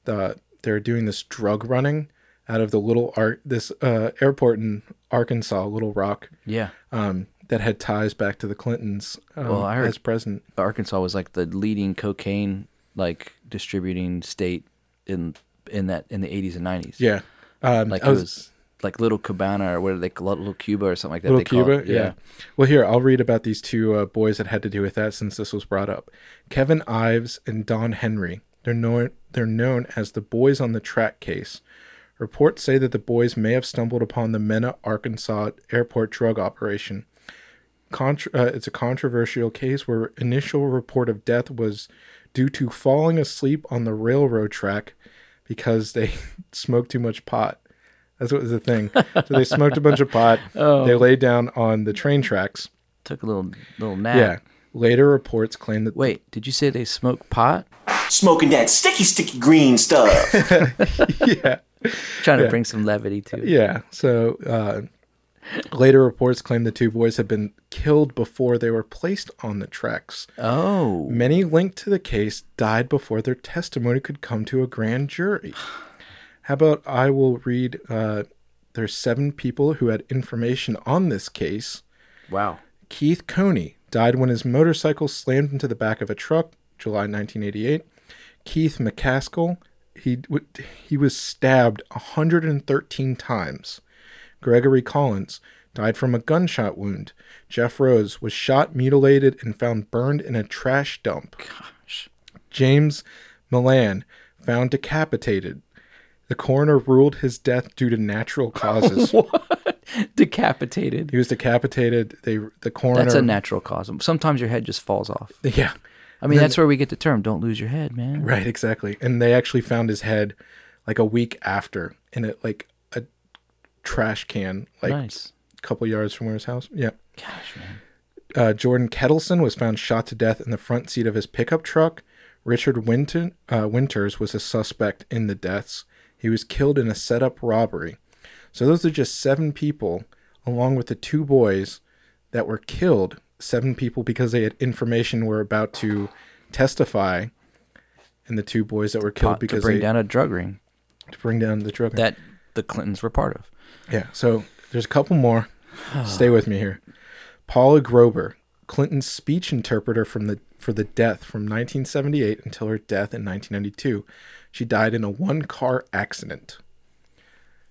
the they're doing this drug running out of the little art this uh, airport in Arkansas, Little Rock, Yeah. um, that had ties back to the Clintons um, Well, I heard- as president. Arkansas was like the leading cocaine like distributing state in in that in the 80s and 90s. Yeah, um, Like it was like Little Cabana or what are they Little Cuba or something like that Little Cuba, it. yeah. Well, here I'll read about these two uh, boys that had to do with that since this was brought up. Kevin Ives and Don Henry. They're known. They're known as the boys on the track case. Reports say that the boys may have stumbled upon the Mena, Arkansas airport drug operation. Contra- uh, it's a controversial case where initial report of death was due to falling asleep on the railroad track because they [LAUGHS] smoked too much pot. That's what was the thing. So they smoked a bunch of pot. [LAUGHS] They laid down on the train tracks. Took a little little nap. Yeah. Later reports claim that Wait, did you say they smoke pot? Smoking that sticky, sticky green stuff. [LAUGHS] yeah, Trying to Yeah. bring some levity to it. yeah. So uh, later reports claim the two boys had been killed before they were placed on the tracks. Oh. Many linked to the case died before their testimony could come to a grand jury. [SIGHS] How about I will read? Uh, there's seven people who had information on this case. Wow. Keith Coney died when his motorcycle slammed into the back of a truck, July 1988. Keith McCaskill, he w- he was stabbed 113 times. Gregory Collins died from a gunshot wound. Jeff Rose was shot, mutilated, and found burned in a trash dump. Gosh. James Milam found decapitated. The coroner ruled his death due to natural [LAUGHS] causes. what? Decapitated. he was decapitated. They the coroner That's a natural cause. Sometimes your head just falls off. [LAUGHS] Yeah. I mean, that's where we get the term "don't lose your head, man." Right, exactly. And they actually found his head like a week after in it like trash can, like nice. a couple yards from where his house. Yeah. Gosh, man. Uh, Jordan Kettleson was found shot to death in the front seat of his pickup truck. Richard Winton, uh, Winters was a suspect in the deaths. He was killed in a setup robbery. So those are just seven people, along with the two boys that were killed. Seven people because they had information were about to testify, and the two boys that were killed Pot to because bring they down a drug ring to bring down the drug. that the Clintons were part of. Yeah. So there's a couple more. Stay with me here. Paula Grober, Clinton's speech interpreter from the for the death from 1978 until her death in 1992. She died in a one-car accident.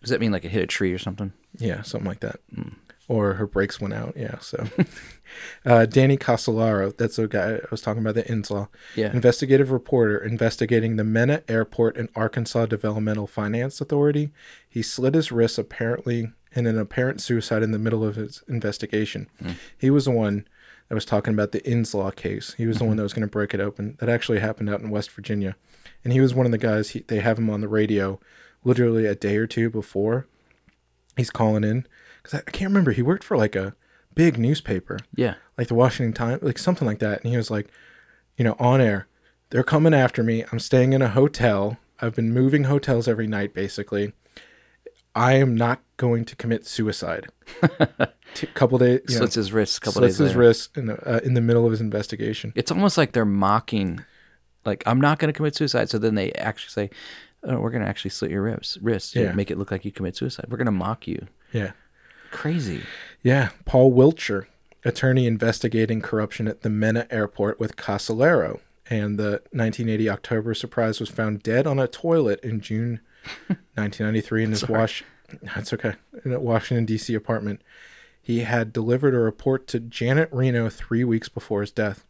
Does that mean like it hit a tree or something? Yeah, something like that. Hmm. Or her brakes went out. Yeah. So, [LAUGHS] uh, Danny Casolaro, that's the guy I was talking about, the Inslaw. Yeah. Investigative reporter investigating the Mena Airport and Arkansas Developmental Finance Authority. He slit his wrists apparently in an apparent suicide in the middle of his investigation. He was the one that was talking about the Inslaw case. He was the one that was going to break it open. That actually happened out in West Virginia. And he was one of the guys, he, they have him on the radio literally a day or two before he's calling in because I, I can't remember. He worked for like a big newspaper, Yeah. like the Washington Times, like something like that. And he was like, you know, on air, they're coming after me. I'm staying in a hotel. I've been moving hotels every night, basically. I am not going to commit suicide. [LAUGHS] T- couple days, you know, Slits his wrist a couple slits days his later. wrist in the, uh, in the middle of his investigation. It's almost like they're mocking, like I'm not going to commit suicide. So then they actually say, oh, "We're going to actually slit your wrists, wrists, Yeah. make it look like you commit suicide. We're going to mock you." Yeah. Crazy. Yeah, Paul Wiltshire, attorney investigating corruption at the Mena Airport with Casolaro. And the 1980 October surprise was found dead on a toilet in June [LAUGHS] 1993 in his Wash. That's okay. In a Washington D.C. apartment. He had delivered a report to Janet Reno three weeks before his death.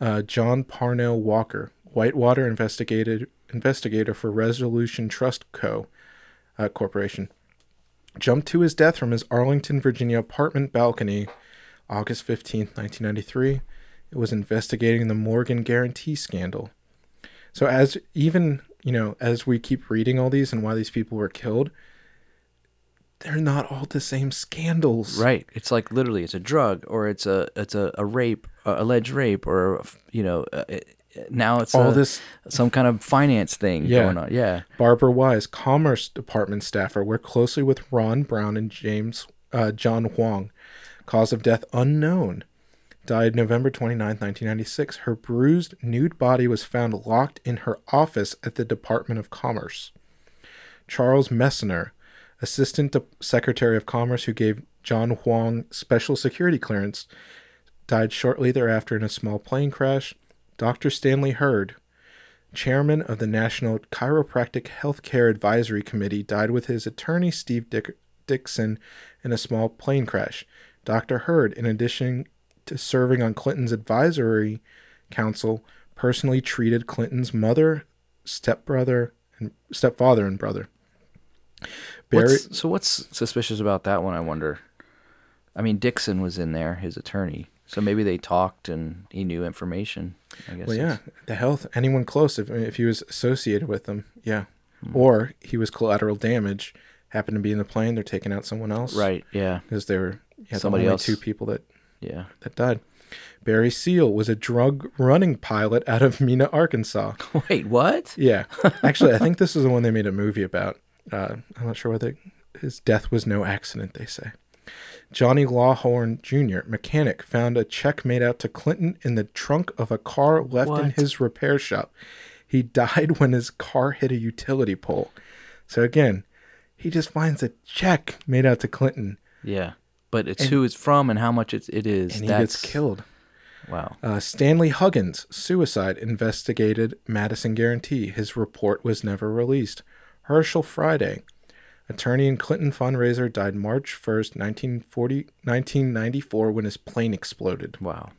Uh, John Parnell Walker, Whitewater investigated investigator for Resolution Trust Co. Uh, Corporation, jumped to his death from his Arlington, Virginia apartment balcony August 15th, 1993. It was investigating the Morgan Guaranty scandal. So as even, you know, as we keep reading all these and why these people were killed, they're not all the same scandals. Right. It's like literally, it's a drug or it's a it's a, a rape, uh, alleged rape, or you know, uh, it, now it's All a- this- some kind of finance thing Yeah. going on. Yeah. Barbara Wise, Commerce Department staffer, worked closely with Ron Brown and James uh, John Huang. Cause of death unknown. Died November 29, 1996. Her bruised, nude body was found locked in her office at the Department of Commerce. Charles Meissner, Assistant Secretary of Commerce who gave John Huang special security clearance, died shortly thereafter in a small plane crash. Dr. Stanley Heard, chairman of the National Chiropractic Healthcare Advisory Committee, died with his attorney Steve Dick- Dixon in a small plane crash. Dr. Heard, in addition to serving on Clinton's advisory council, personally treated Clinton's mother, stepbrother, and stepfather and brother. Barry, What's, so what's suspicious about that one? I wonder. I mean, Dixon was in there, his attorney. So maybe they talked and he knew information. I guess. well, yeah, the health. Anyone close, if if he was associated with them, yeah, or he was collateral damage, happened to be in the plane. They're taking out someone else, Right. Yeah. Because they were yeah, Somebody the else. two people that Yeah. that died. Barry Seal was a drug running pilot out of Mena, Arkansas. [LAUGHS] Wait, what? Yeah, actually, I think [LAUGHS] this is the one they made a movie about. Uh, I'm not sure whether his death was no accident. They say. Johnny Lawhorn Jr., mechanic, found a check made out to Clinton in the trunk of a car left in his repair shop. He [LAUGHS] died when his car hit a utility pole. So again, he just finds a check made out to Clinton, Yeah. But it's And- who it's from and how much it's, it is. and he That's gets killed. Wow. Uh, Stanley Huggins, suicide, investigated Madison Guaranty. His report was never released. Herschel Friday, attorney and Clinton fundraiser, died March 1st, 1940, 1994, when his plane exploded. Wow.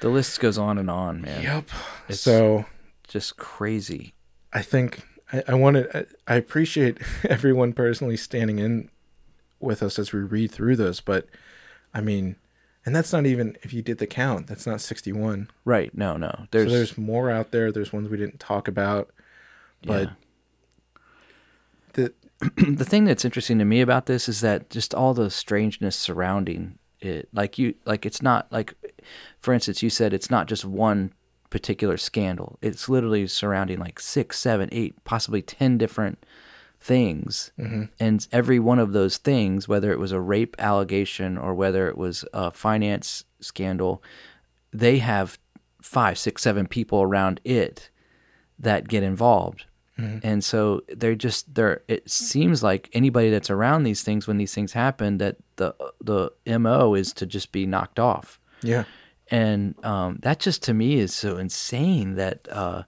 The list goes on and on, man. Yep. It's so just crazy. I think I, I wanted, I, I appreciate [LAUGHS] everyone personally standing in with us as we read through this, but I mean, and that's not even if you did the count. That's not sixty-one. Right. No, no. So There's, there's more out there. There's ones we didn't talk about, but yeah. [CLEARS THROAT] the thing that's interesting to me about this is that just all the strangeness surrounding it like you like it's not like for instance you said it's not just one particular scandal. It's literally surrounding like six seven eight possibly ten different things. Mm-hmm. And every one of those things whether it was a rape allegation or whether it was a finance scandal they have five six seven people around it that get involved and so they're just they're it seems like anybody that's around these things when these things happen that the the mo is to just be knocked off. Yeah, and um, that just to me is so insane that uh,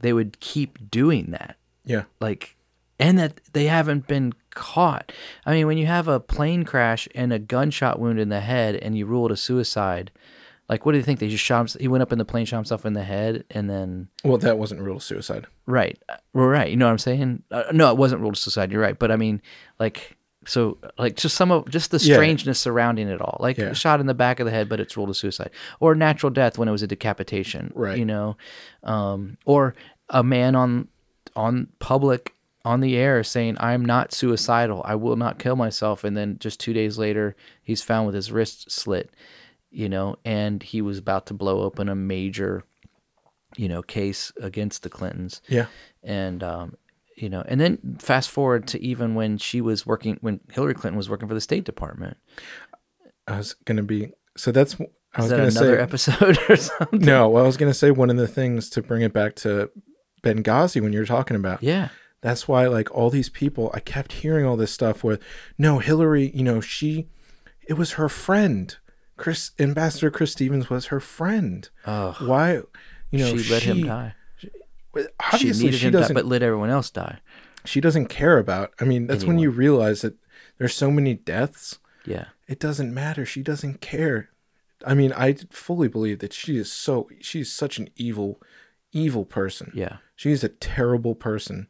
they would keep doing that. Yeah, like and that they haven't been caught. I mean when you have a plane crash and a gunshot wound in the head and you rule it a suicide like what do you think they just shot him he went up in the plane shot himself in the head and then Well, that wasn't ruled suicide. Right. Uh, Well, right. You know what I'm saying? Uh, no, it wasn't ruled suicide. You're right. But I mean, like, so, like, just some of just the Yeah. strangeness surrounding it all. Like, Yeah. shot in the back of the head, but it's ruled a suicide. Or natural death when it was a decapitation. Right. You know, um, or a man on on public on the air saying, "I'm not suicidal. I will not kill myself," and then just two days later, he's found with his wrist slit. You know, and he was about to blow open a major you know case against the Clintons Yeah, and um, you know, and then fast forward to even when she was working, when Hillary Clinton was working for the State Department. I was gonna be. So that's. I Is was that gonna another say. episode [LAUGHS] or something? No, well, I was gonna say one of the things to bring it back to Benghazi when you were talking about. Yeah, That's why, like, all these people, I kept hearing all this stuff with, no, Hillary, you know, she, it was her friend. Chris, Ambassador Chris Stevens was her friend. Ugh. Why, you know, she let him die. She Obviously, she, him to die, doesn't. but let everyone else die. she doesn't care about. I mean, that's when you realize that there's so many deaths. Yeah, It doesn't matter. She doesn't care. I mean, I fully believe that she is so. She's such an evil, evil person. yeah, She's a terrible person.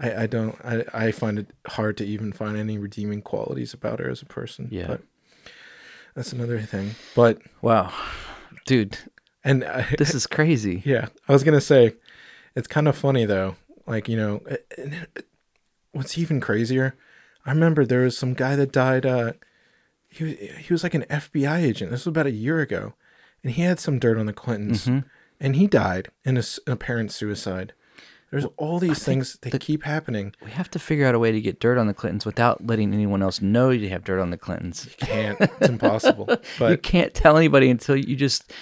I, I don't I, I find it hard to even find any redeeming qualities about her as a person. Yeah. But that's another thing. But wow, dude, and I, [LAUGHS] this is crazy. yeah, I was gonna say it's kind of funny though. Like, you know, and what's even crazier, I remember there was some guy that died uh he was he was like an FBI agent. This was about a year ago. And he had some dirt on the Clintons. Mm-hmm. And he died in an apparent suicide. There's all these things that keep happening. We have to figure out a way to get dirt on the Clintons without letting anyone else know you have dirt on the Clintons. You can't. It's impossible. [LAUGHS] you can't tell anybody until you just.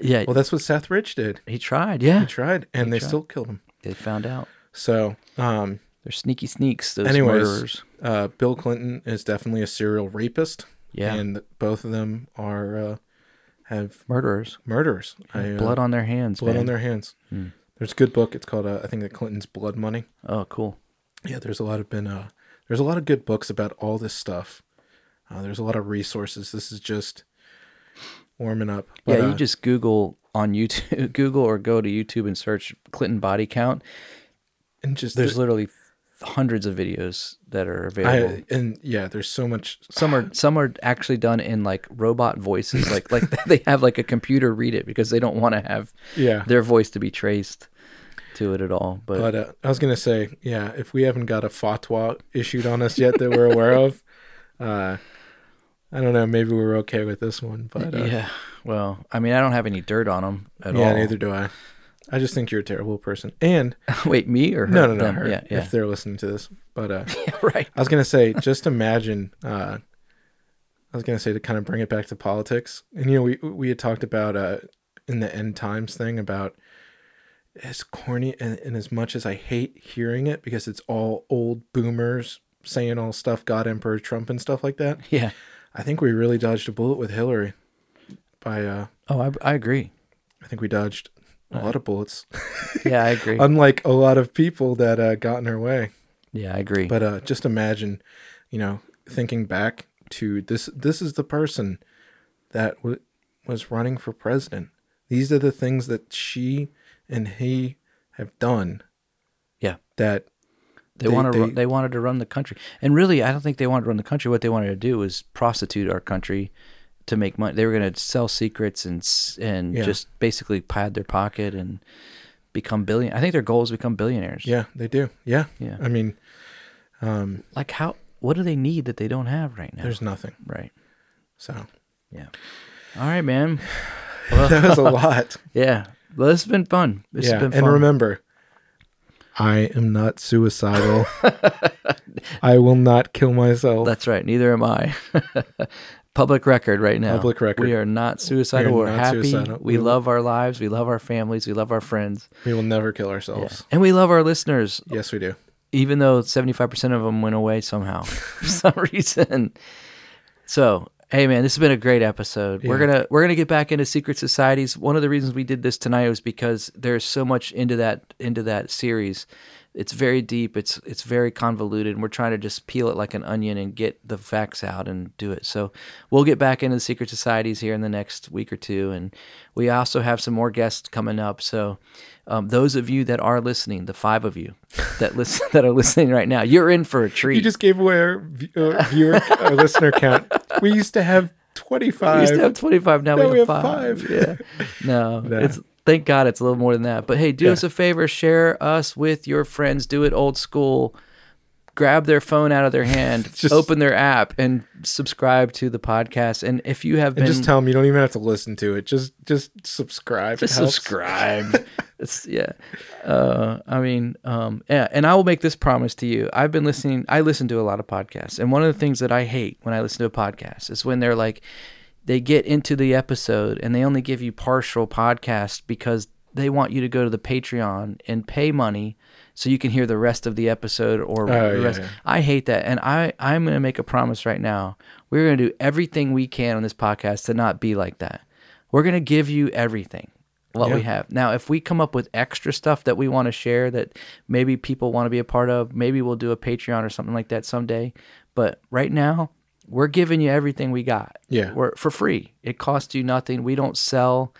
Yeah, well, that's what Seth Rich did. he tried. Yeah, He tried, and they tried. still killed him. they found out. So, um, They're sneaky sneaks. Those anyways, murderers. uh, Bill Clinton is definitely a serial rapist. Yeah. and both of them are uh, have Murderers. murderers. I, uh, Blood on their hands. blood man. on their hands. There's a good book. It's called uh, I think the Clintons' Blood Money. Oh, cool. Yeah, there's a lot of been uh, there's a lot of good books about all this stuff. Uh, there's a lot of resources. This is just warming up. But, yeah, you uh, just Google on YouTube, [LAUGHS] Google or go to YouTube and search Clinton body count. and just There's literally hundreds of videos that are I, available. and yeah, there's so much. some are some are actually done in like robot voices, like like [LAUGHS] they have like a computer read it because they don't want to have Yeah. their voice to be traced to it at all. But, But uh, I was gonna say, yeah, if we haven't got a fatwa issued on us yet that we're aware of, [LAUGHS] uh, I don't know. Maybe we're okay with this one, but uh, yeah, well, I mean, I don't have any dirt on them at yeah, all. neither do I. I just think you're a terrible person. And [LAUGHS] Wait, me or her? no, no, no, Them. her, Yeah, yeah, if they're listening to this, but uh, [LAUGHS] right. I was gonna say, just imagine. Uh, I was gonna say to kind of bring it back to politics, and you know, we we had talked about uh, in the end times thing about as corny and, and as much as I hate hearing it because it's all old boomers saying all stuff, God, Emperor Trump, and stuff like that. Yeah. I think we really dodged a bullet with Hillary. By uh, Oh, I, I agree. I think we dodged a lot of bullets, [LAUGHS] Yeah, I agree. unlike a lot of people that uh, got in her way. yeah, I agree. But uh, just imagine, you know, thinking back to this. This is the person that w- was running for president. These are the things that she and he have done. yeah. That They, They- want to. they- They wanted to run the country, and really, I don't think they wanted to run the country. What they wanted to do was prostitute our country to make money. They were going to sell secrets and and Yeah. just basically pad their pocket and become billion. I think their goal is to become billionaires. Yeah, they do. Yeah. Yeah. I mean, um, Like how? What do they need that they don't have right now? there's nothing. right. So Yeah. All right, man. [LAUGHS] that was a lot. [LAUGHS] Yeah. Well, this has been fun. This yeah. has been And remember, I am not suicidal. [LAUGHS] I will not kill myself. That's right. Neither am I. Public record right now. Public record. We are not suicidal. We are We're not happy. suicidal. We We- love our lives. We love our families. We love our friends. we will never kill ourselves. And we love our listeners, Yes, we do. even though 75% of them went away somehow [LAUGHS] for some reason. So, hey man, this has been a great episode. We're Yeah. going to we're going to get back into secret societies. One of the reasons we did this tonight was because there's so much into that into that series. It's very deep. It's it's very convoluted, and we're trying to just peel it like an onion and get the facts out and do it. So we'll get back into the secret societies here in the next week or two, and we also have some more guests coming up. So um, those of you that are listening, the five of you that listen [LAUGHS] that are listening right now, you're in for a treat. You just gave away our uh, viewer uh, [LAUGHS] listener count. We used to have 25. We used to have 25. Now, Now we have, five. Yeah. No, [LAUGHS] Nah. it's thank God it's a little more than that. But hey, do Yeah. us a favor, share us with your friends. Do it old school. Grab their phone out of their hand, [LAUGHS] Just- open their app, and subscribe to the podcast. And if you have been just tell them you don't even have to listen to it. Just just subscribe. just It subscribe. [LAUGHS] it's yeah. Uh, I mean, um, yeah. And I will make this promise to you. I've been listening. I listen to a lot of podcasts, and one of the things that I hate when I listen to a podcast is when they're like, they get into the episode and they only give you partial podcast because they want you to go to the Patreon and pay money so you can hear the rest of the episode or Oh, the yeah, rest. yeah. I hate that. And I, I'm going to make a promise right now. We're going to do everything we can on this podcast to not be like that. We're going to give you everything what we have. Now, if we come up with extra stuff that we want to share that maybe people want to be a part of, maybe we'll do a Patreon or something like that someday. But right now, we're giving you everything we got. Yeah. We're for free. It costs you nothing. We don't sell.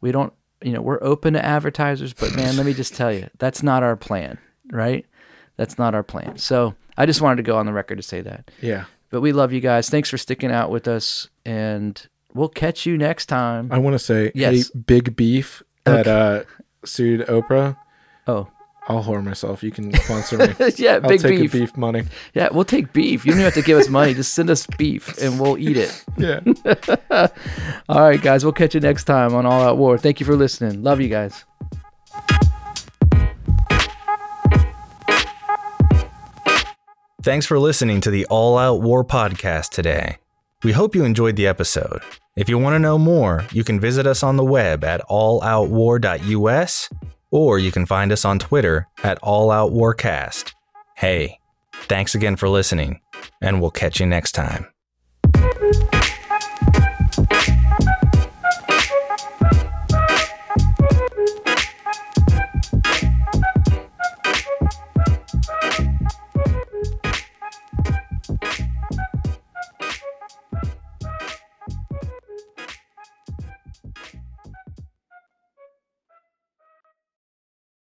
We don't, you know, we're open to advertisers, but man, let me just tell you, that's not our plan, right? That's not our plan. So I just wanted to go on the record to say that. Yeah. But we love you guys. Thanks for sticking out with us. And we'll catch you next time. I want to say, Yes. hey, Big Beef that uh, sued Oprah. Oh. I'll whore myself. You can sponsor me. [LAUGHS] yeah, I'll big take beef. beef money. Yeah, we'll take beef. You don't even have to give us money. Just send us beef and we'll eat it. [LAUGHS] Yeah. [LAUGHS] All right, guys. We'll catch you next time on All Out War. Thank you for listening. Love you guys. Thanks for listening to the All Out War podcast today. We hope you enjoyed the episode. If you want to know more, you can visit us on the web at alloutwar.us or you can find us on Twitter at alloutwarcast. Hey, thanks again for listening, and we'll catch you next time.